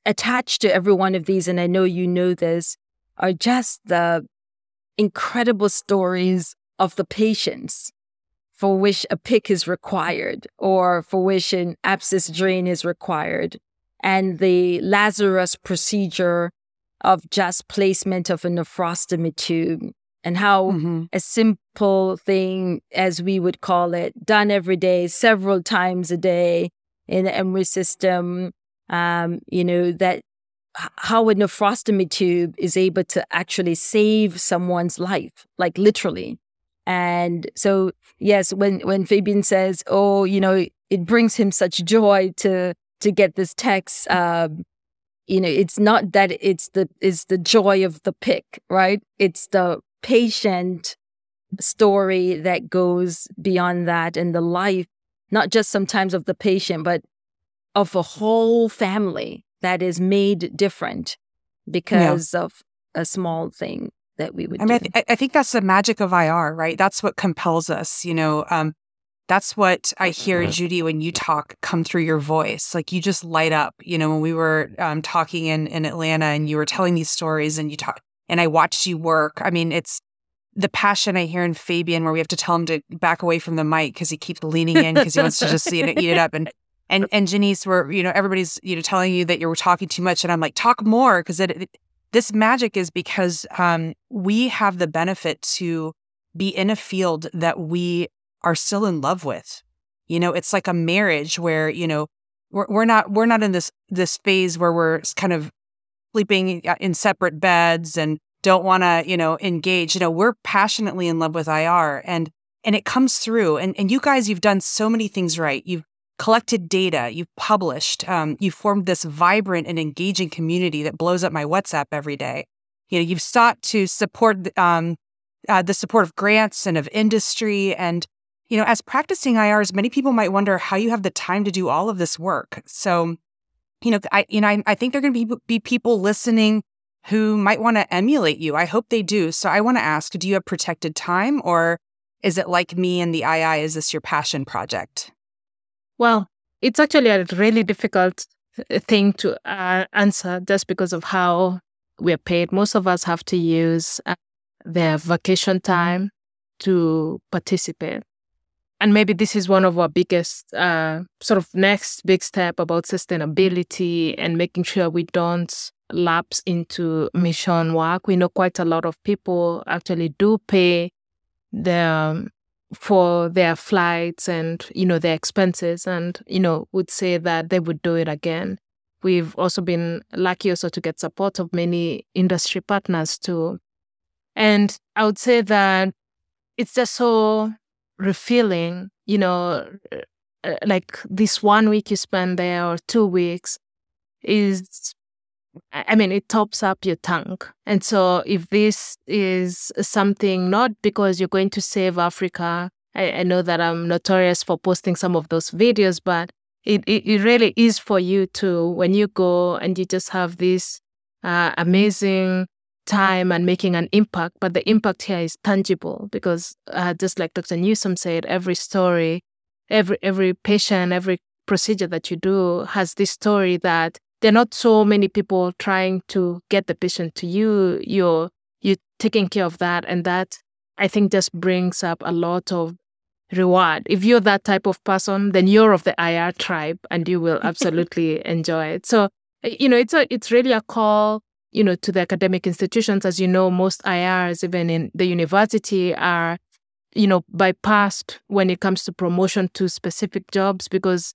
attached to every one of these, and I know you know this, are just the incredible stories of the patients for which a PICC is required or for which an abscess drain is required. And the Lazarus procedure of just placement of a nephrostomy tube and how Mhm. a simple thing, as we would call it, done every day, several times a day in the Emory system, um, you know, that how a nephrostomy tube is able to actually save someone's life, like literally. And so, yes, when, when Fabian says, oh, you know, it brings him such joy to, to get this text, um, you know, it's not that it's the, it's the joy of the PICC, right? It's the patient story that goes beyond that and the life, not just sometimes of the patient, but of a whole family that is made different because of a small thing that we would I mean, I, th- I think that's the magic of IR, right? That's what compels us. You know, um, that's what I hear, Judy, when you talk come through your voice. Like you just light up. You know, when we were um, talking in in Atlanta and you were telling these stories and you talk, and I watched you work. I mean, it's the passion I hear in Fabian, where we have to tell him to back away from the mic because he keeps leaning in because he wants to just you know, eat it up. And and and Janice, where you know everybody's you know telling you that you're talking too much, and I'm like, talk more because it, it this magic is because um, we have the benefit to be in a field that we are still in love with. You know, it's like a marriage where you know we're, we're not we're not in this this phase where we're kind of sleeping uh, in separate beds and don't want to you know engage. You know, we're passionately in love with IR, and and it comes through. And, and you guys, you've done so many things right. You've collected data, you've published, um, you've formed this vibrant and engaging community that blows up my WhatsApp every day. You know, you've sought to support um, uh, the support of grants and of industry. And, you know, as practicing IRs, many people might wonder how you have the time to do all of this work. So, you know, I, you know, I, I think there are going to be, be people listening who might want to emulate you. I hope they do. So I want to ask, do you have protected time or is it like me and the II? Is this your passion project? Well, it's actually a really difficult uh, thing to uh, answer just because of how we're paid. Most of us have to use uh, their vacation time to participate. And maybe this is one of our biggest uh, sort of next big step about sustainability and making sure we don't lapse into mission work. We know quite a lot of people actually do pay their for their flights and you know their expenses and you know would say that they would do it again we've also been lucky also to get support of many industry partners too and i would say that it's just so refilling you know uh, like this one week you spend there or two weeks is I mean, it tops up your tank. And so, if this is something not because you're going to save Africa, I, I know that I'm notorious for posting some of those videos, but it, it, it really is for you to, when you go and you just have this uh, amazing time and making an impact. But the impact here is tangible because, uh, just like Dr. Newsome said, every story, every every patient, every procedure that you do has this story that there are not so many people trying to get the patient to you. You're you're taking care of that, and that I think just brings up a lot of reward. If you're that type of person, then you're of the IR tribe, and you will absolutely enjoy it. So you know, it's a it's really a call you know to the academic institutions. As you know, most IRs, even in the university, are you know bypassed when it comes to promotion to specific jobs because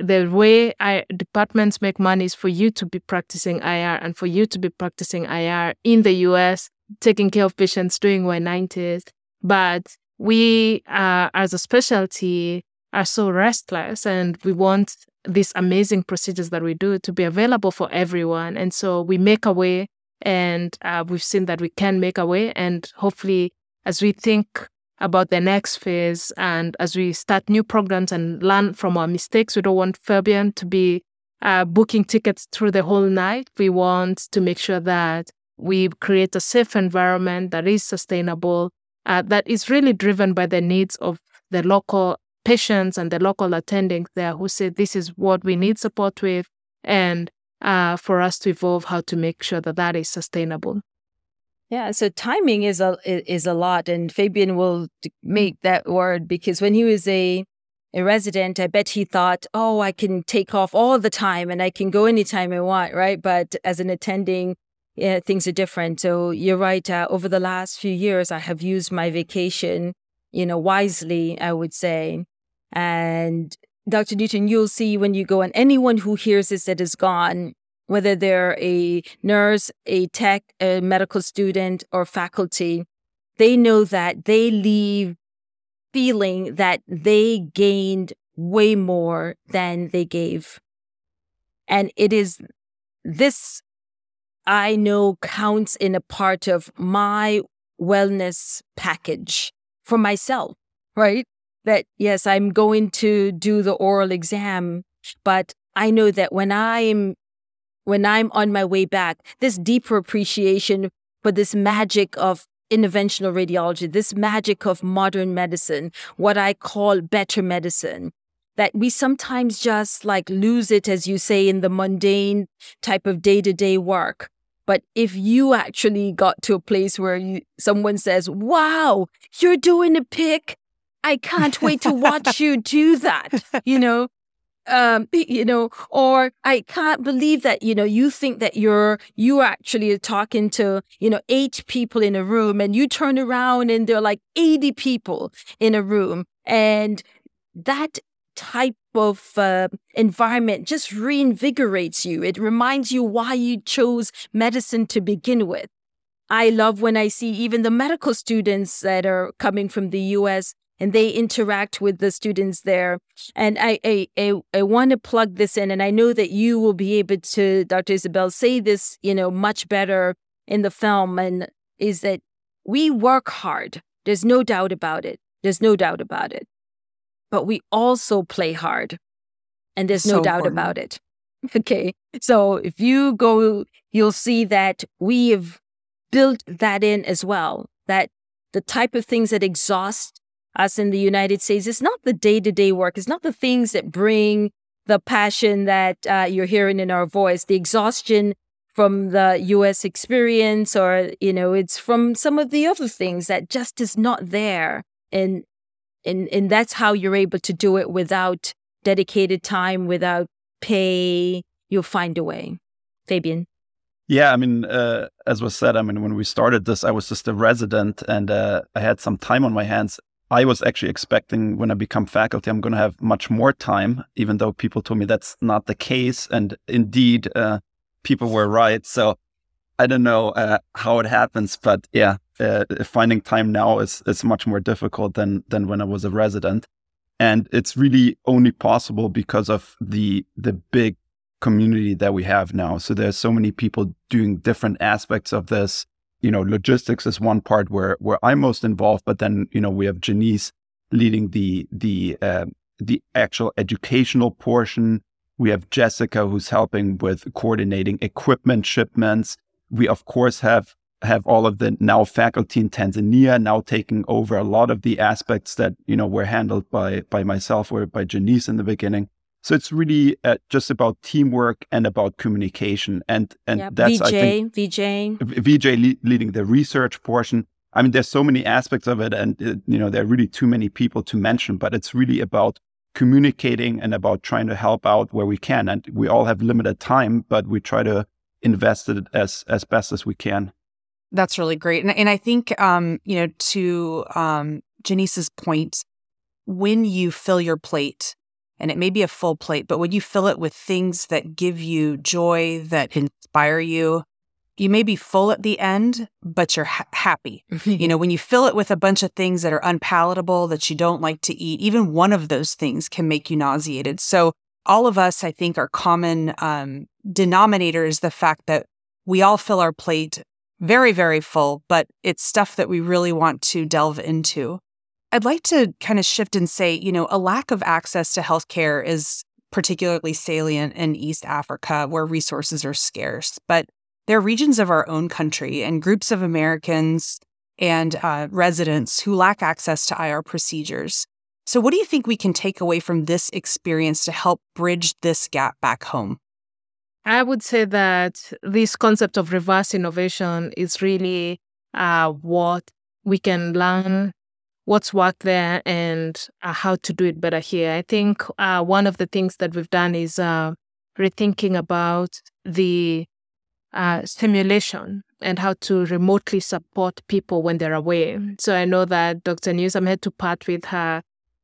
the way I, departments make money is for you to be practicing IR and for you to be practicing IR in the US, taking care of patients doing Y90s. But we, uh, as a specialty, are so restless and we want these amazing procedures that we do to be available for everyone. And so we make a way and uh, we've seen that we can make a way. And hopefully, as we think about the next phase. And as we start new programs and learn from our mistakes, we don't want Fabian to be uh, booking tickets through the whole night. We want to make sure that we create a safe environment that is sustainable, uh, that is really driven by the needs of the local patients and the local attendings there who say this is what we need support with, and uh, for us to evolve how to make sure that that is sustainable. Yeah, so timing is a is a lot, and Fabian will make that word because when he was a a resident, I bet he thought, "Oh, I can take off all the time and I can go anytime I want," right? But as an attending, yeah, things are different. So you're right. Uh, over the last few years, I have used my vacation, you know, wisely. I would say, and Dr. Newton, you'll see when you go, and anyone who hears this that is gone, whether they're a nurse, a tech, a medical student, or faculty, they know that they leave feeling that they gained way more than they gave. And it is this I know counts in a part of my wellness package for myself, right? That yes, I'm going to do the oral exam, but I know that when I'm when I'm on my way back, this deeper appreciation for this magic of interventional radiology, this magic of modern medicine, what I call better medicine, that we sometimes just like lose it, as you say, in the mundane type of day to day work. But if you actually got to a place where you, someone says, wow, you're doing a PICC, I can't wait to watch you do that. You know, um you know or i can't believe that you know you think that you're you actually talking to you know eight people in a room and you turn around and there are like 80 people in a room. And that type of uh, environment just reinvigorates you. It reminds you why you chose medicine to begin with. I love when i see even the medical students that are coming from the us and they interact with the students there. And I, I, I, I want to plug this in, and I know that you will be able to, Dr. Isabel, say this, you know, much better in the film, and is that we work hard. There's no doubt about it. There's no doubt about it. But we also play hard, and there's no So doubt important. about it. Okay. So if you go, you'll see that we have built that in as well. That the type of things that exhaust us in the United States, it's not the day to day work, it's not the things that bring the passion that uh, you're hearing in our voice, the exhaustion from the US experience, or, you know, it's from some of the other things that just is not there. And, and, and that's how you're able to do it without dedicated time, without pay. You'll find a way. Fabian. Yeah, I mean, uh, as was said, I mean, when we started this, I was just a resident and uh, I had some time on my hands. I was actually expecting when I become faculty, I'm going to have much more time, even though people told me that's not the case. And indeed, uh, people were right. So I don't know uh, how it happens, but yeah, uh, finding time now is, is much more difficult than, than when I was a resident. And it's really only possible because of the, the big community that we have now. So there's so many people doing different aspects of this. You know, logistics is one part where where I'm most involved, but then you know we have Janice leading the the uh, the actual educational portion. We have Jessica who's helping with coordinating equipment shipments. We of course have have all of the now faculty in Tanzania now taking over a lot of the aspects that you know were handled by by myself or by Janice in the beginning. So it's really uh, just about teamwork and about communication, and and Yep. that's VJ, I think VJ. V- VJ le- leading the research portion. I mean, there's so many aspects of it, and uh, you know there are really too many people to mention. But it's really about communicating and about trying to help out where we can. And we all have limited time, but we try to invest it as as best as we can. That's really great. And, and I think, um, you know, to um, Janice's point, when you fill your plate, and it may be a full plate, but when you fill it with things that give you joy, that inspire you, you may be full at the end, but you're ha- happy. You know, when you fill it with a bunch of things that are unpalatable, that you don't like to eat, even one of those things can make you nauseated. So, all of us, I think, our common um, denominator is the fact that we all fill our plate very, very full, but it's stuff that we really want to delve into. I'd like to kind of shift and say, you know, a lack of access to healthcare is particularly salient in East Africa where resources are scarce. But there are regions of our own country and groups of Americans and uh, residents who lack access to IR procedures. So, what do you think we can take away from this experience to help bridge this gap back home? I would say that this concept of reverse innovation is really uh, what we can learn, what's worked there, and uh, how to do it better here. I think uh, one of the things that we've done is uh, rethinking about the uh, simulation and how to remotely support people when they're away. So I know that Dr. Newsome had to part with her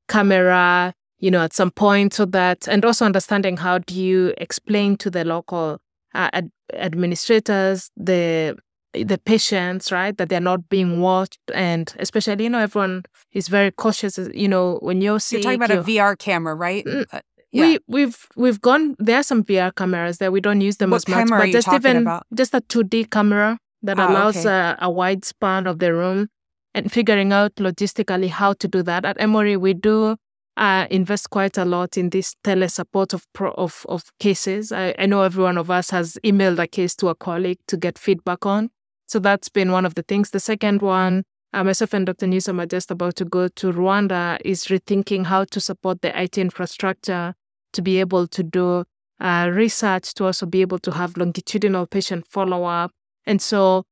camera you know, at some point so that, and also understanding how do you explain to the local uh, ad- administrators, the the patients, right, that they're not being watched, and especially, you know, everyone is very cautious. You know, when you're sick, You're talking about a you're- VR camera, right? Mm, Uh, yeah. we we've we've gone. There are some VR cameras that We don't use them What as much, but just even about? just a two D camera that Ah, allows okay. a, a wide span of the room, and figuring out logistically how to do that. At Emory, we do uh, invest quite a lot in this telesupport of pro- of of cases. I, I know every one of us has emailed a case to a colleague to get feedback on. So that's been one of the things. The second one, uh, myself and Dr. Newsome are just about to go to Rwanda, is rethinking how to support the IT infrastructure to be able to do uh, research, to also be able to have longitudinal patient follow up. And so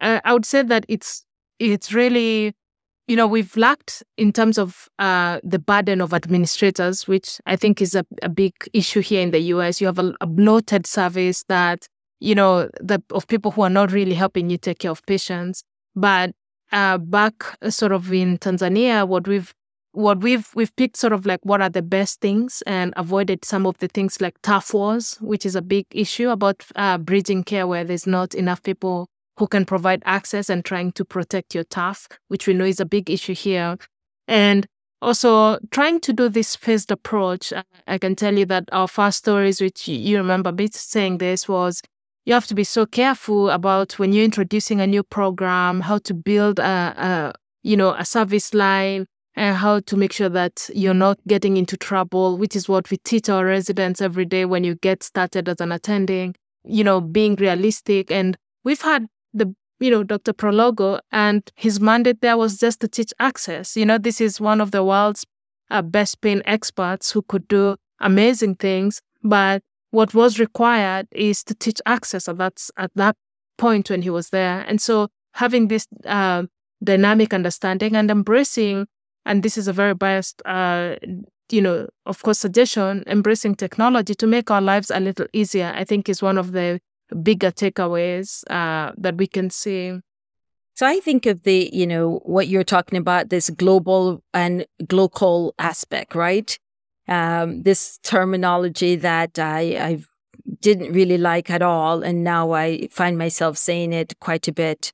uh, I would say that it's it's really you know we've lacked in terms of uh, the burden of administrators which i think is a, a big issue here in the us you have a, a bloated service that you know the, of people who are not really helping you take care of patients but uh, back uh, sort of in tanzania what we've what we've we've picked sort of like what are the best things and avoided some of the things like tough wars which is a big issue about uh, bridging care where there's not enough people who can provide access and trying to protect your staff, which we know is a big issue here. And also trying to do this phased approach. I can tell you that our first stories, which you remember me saying this, was you have to be so careful about when you're introducing a new program, how to build a, a you know a service line, and how to make sure that you're not getting into trouble, which is what we teach our residents every day when you get started as an attending. You know, being realistic, and we've had the you know, Dr. Prologo, and his mandate there was just to teach access. You know, this is one of the world's uh, best paying experts who could do amazing things, but what was required is to teach access at that, at that point when he was there. And so having this uh, dynamic understanding and embracing, and this is a very biased, uh, you know, of course, suggestion, embracing technology to make our lives a little easier, I think is one of the bigger takeaways uh, that we can see? So I think of the, you know, what you're talking about, this global and local aspect, right? Um, this terminology that I, I didn't really like at all. And now I find myself saying it quite a bit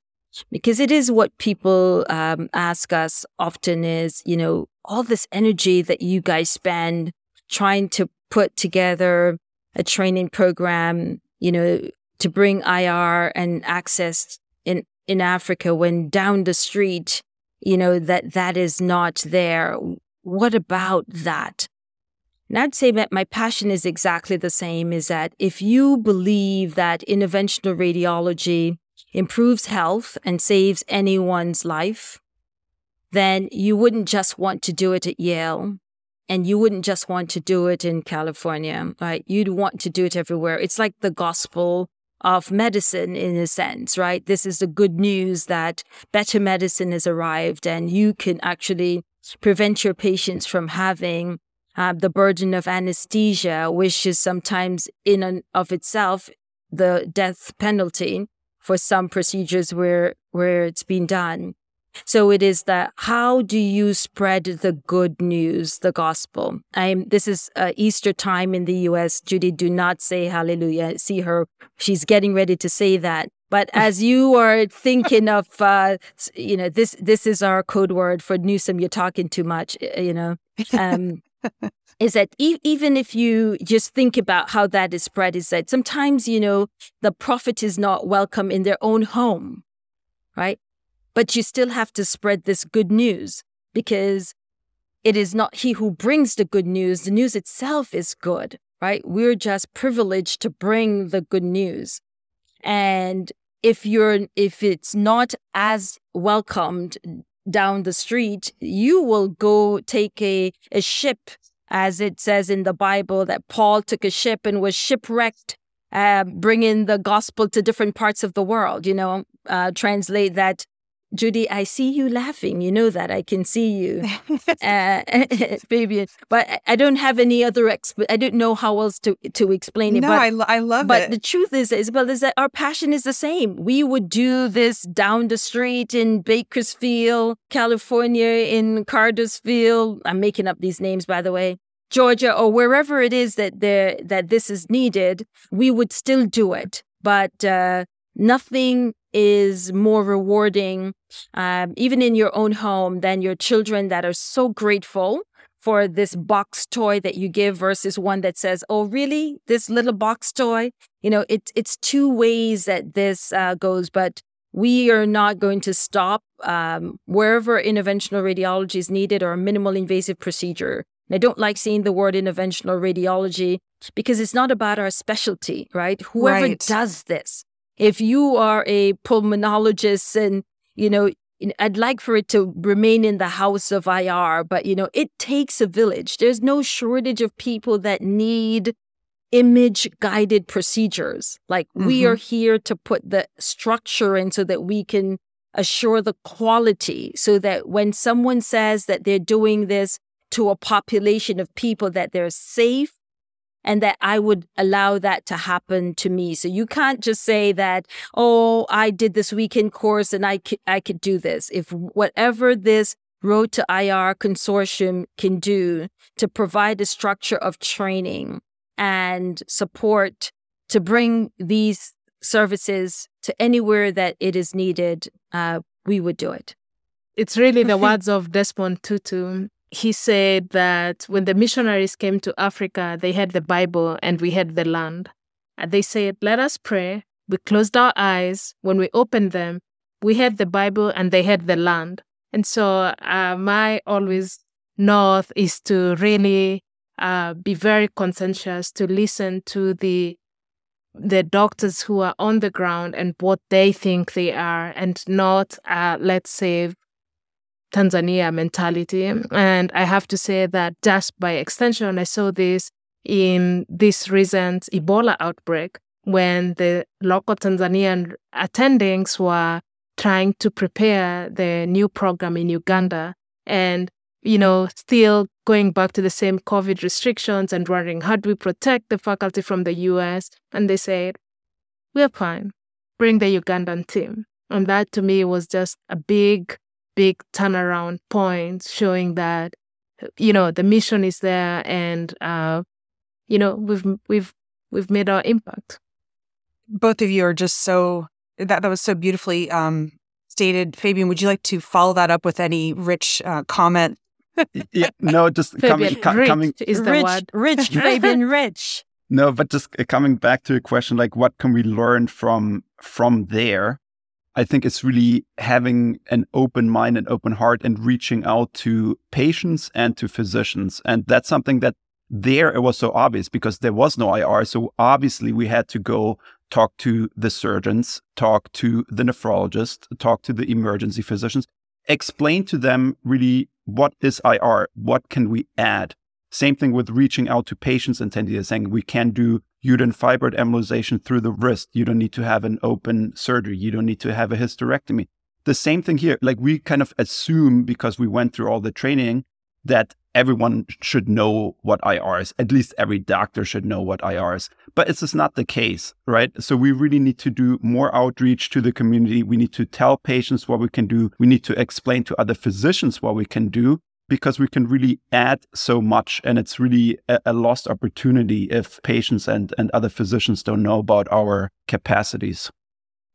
because it is what people um, ask us often is, you know, all this energy that you guys spend trying to put together a training program, you know, to bring IR and access in, in Africa when down the street, you know, that that is not there. What about that? And I'd say that my passion is exactly the same is that if you believe that interventional radiology improves health and saves anyone's life, then you wouldn't just want to do it at Yale and you wouldn't just want to do it in California, right? You'd want to do it everywhere. It's like the gospel of medicine in a sense, right? This is the good news that better medicine has arrived and you can actually prevent your patients from having uh, the burden of anesthesia, which is sometimes in and of itself the death penalty for some procedures where where it's been done. So it is that how do you spread the good news, the gospel? I'm, this is uh, Easter time in the US. Judy, do not say hallelujah. See her, she's getting ready to say that. But as you are thinking of, uh, you know, this this is our code word for Newsome. You're talking too much, you know. Um, is that e- even if you just think about how that is spread, is that sometimes you know the prophet is not welcome in their own home, right? But you still have to spread this good news because it is not he who brings the good news. The news itself is good, right? We're just privileged to bring the good news. And if you're, if it's not as welcomed down the street, you will go take a, a ship, as it says in the Bible that Paul took a ship and was shipwrecked, uh, bringing the gospel to different parts of the world. You know, uh, translate that Judy, I see you laughing. You know that I can see you, uh, Fabian. But I don't have any other. Exp- I don't know how else to to explain it. No, but, I, I love but it. But the truth is, Isabel, is that our passion is the same. We would do this down the street in Bakersfield, California, in Cartersville. I'm making up these names, by the way. Georgia, or wherever it is that there that this is needed, we would still do it. But uh, nothing is more rewarding, um, even in your own home, than your children that are so grateful for this box toy that you give versus one that says, "Oh, really? This little box toy?" You know, it's it's two ways that this uh, goes, but we are not going to stop um, wherever interventional radiology is needed or a minimal invasive procedure. And I don't like saying the word interventional radiology because it's not about our specialty, right? Whoever Right. does this, if you are a pulmonologist and you know i'd like for it to remain in the house of ir but you know it takes a village. There's no shortage of people that need image guided procedures. Like we are mm-hmm. here to put the structure in so that we can assure the quality so that when someone says that they're doing this to a population of people that they're safe and that I would allow that to happen to me. So you can't just say that, oh, I did this weekend course and I could, I could do this. If whatever this Road to IR consortium can do to provide a structure of training and support to bring these services to anywhere that it is needed, uh, we would do it. It's really the words of Desmond Tutu. He said that when the missionaries came to Africa, they had the Bible and we had the land. And they said, Let us pray. We closed our eyes. When we opened them, we had the Bible and they had the land. And so, uh, my always north is to really uh, be very conscientious to listen to the the doctors who are on the ground and what they think they are, and not, uh, let's say, Tanzania mentality. And I have to say that just by extension, I saw this in this recent Ebola outbreak when the local Tanzanian attendings were trying to prepare the new program in Uganda. And you know, still going back to the same COVID restrictions and wondering how do we protect the faculty from the US? And they said, we're fine. Bring the Ugandan team. And that to me was just a big, big turnaround point showing that, you know, the mission is there and, uh, you know, we've, we've, we've made our impact. Both of you are just so, that, that was so beautifully um, stated. Fabian, would you like to follow that up with any rich uh, comment yeah, no, just coming, rich coming is the rich, word. rich, Fabian, rich. No, but just uh, coming back to a question like what can we learn from from there? I think it's really having an open mind and open heart and reaching out to patients and to physicians. And that's something that there it was so obvious because there was no IR. So obviously we had to go talk to the surgeons, talk to the nephrologist, talk to the emergency physicians, explain to them really what is IR? What can we add? Same thing with reaching out to patients and saying we can do uterine fibroid embolization through the wrist. You don't need to have an open surgery. You don't need to have a hysterectomy. The same thing here. Like we kind of assume because we went through all the training that everyone should know what IR is. At least every doctor should know what IR is. But it's just not the case, right? So we really need to do more outreach to the community. We need to tell patients what we can do. We need to explain to other physicians what we can do because we can really add so much. And it's really a, a lost opportunity if patients and, and other physicians don't know about our capacities.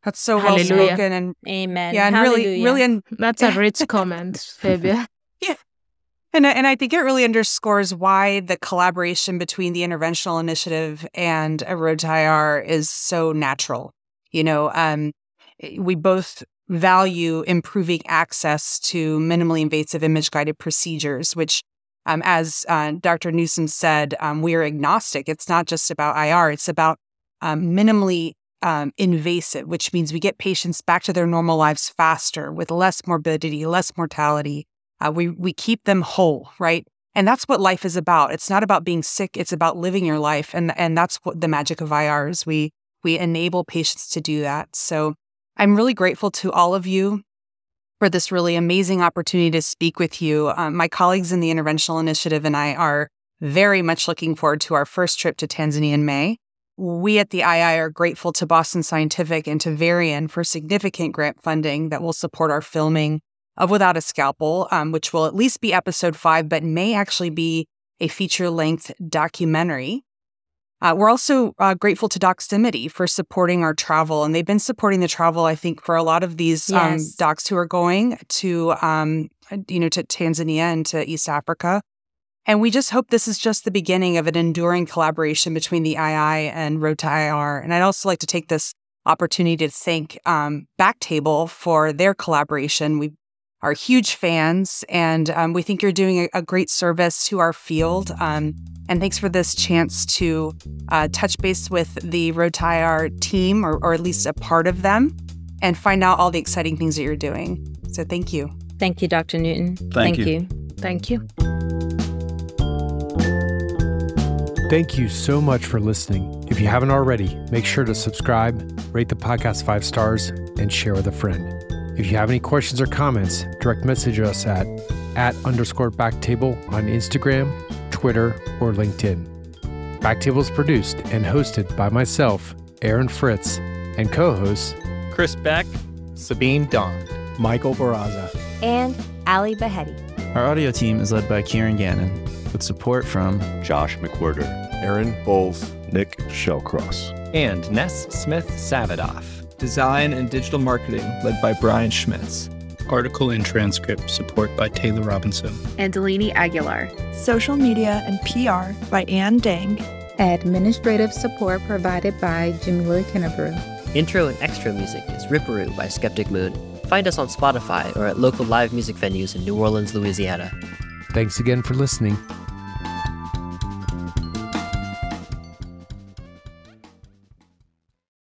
That's so well spoken and Amen. yeah, and really, Hallelujah. really, and That's a rich comment, Fabia. yeah, And I- and I think it really underscores why the collaboration between the interventional initiative and a road to IR is so natural. You know, um, we both value improving access to minimally invasive image guided procedures, which, um, as uh, Dr. Newsome said, um, we are agnostic. It's not just about IR; it's about um, minimally um, invasive, which means we get patients back to their normal lives faster with less morbidity, less mortality. Uh, we we keep them whole, right? And that's what life is about. It's not about being sick. It's about living your life, and and that's what the magic of IR is. We we enable patients to do that. So I'm really grateful to all of you for this really amazing opportunity to speak with you. Um, my colleagues in the Interventional Initiative and I are very much looking forward to our first trip to Tanzania in May. We at the II are grateful to Boston Scientific and to Varian for significant grant funding that will support our filming of Without a Scalpel, um, which will at least be episode five, but may actually be a feature length documentary. Uh, we're also uh, grateful to Doximity for supporting our travel, and they've been supporting the travel, I think, for a lot of these um, docs who are going to, um, you know, to Tanzania and to East Africa. And we just hope this is just the beginning of an enduring collaboration between the II and Road to IR. And I'd also like to take this opportunity to thank um, Backtable for their collaboration. We are huge fans, and um, we think you're doing a, a great service to our field. Um, and thanks for this chance to uh, touch base with the Road to IR team, or, or at least a part of them, and find out all the exciting things that you're doing. So thank you. Thank you, Dr. Newton. Thank you. you. Thank you. Thank you so much for listening. If you haven't already, make sure to subscribe, rate the podcast five stars, and share with a friend. If you have any questions or comments, direct message us at at underscore backtable on Instagram, Twitter, or LinkedIn. Backtable is produced and hosted by myself, Aaron Fritz, and co-hosts Chris Beck, Sabeen Dhand. Michael Barraza. and Ali Baheti. Our audio team is led by Kieran Gannon, with support from Josh McWhirter, Aaron Bowles, Nick Shellcross. and Ness Smith Savadoff. Design and digital marketing led by Brian Schmitz. Article and transcript support by Taylor Robinson. And Delaney Aguilar. Social media and PR by Ann Dang. Administrative support provided by Jamila Kennebrew. Intro and extra music is Ripperoo by Skeptic Moon. Find us on Spotify or at local live music venues in New Orleans, Louisiana. Thanks again for listening.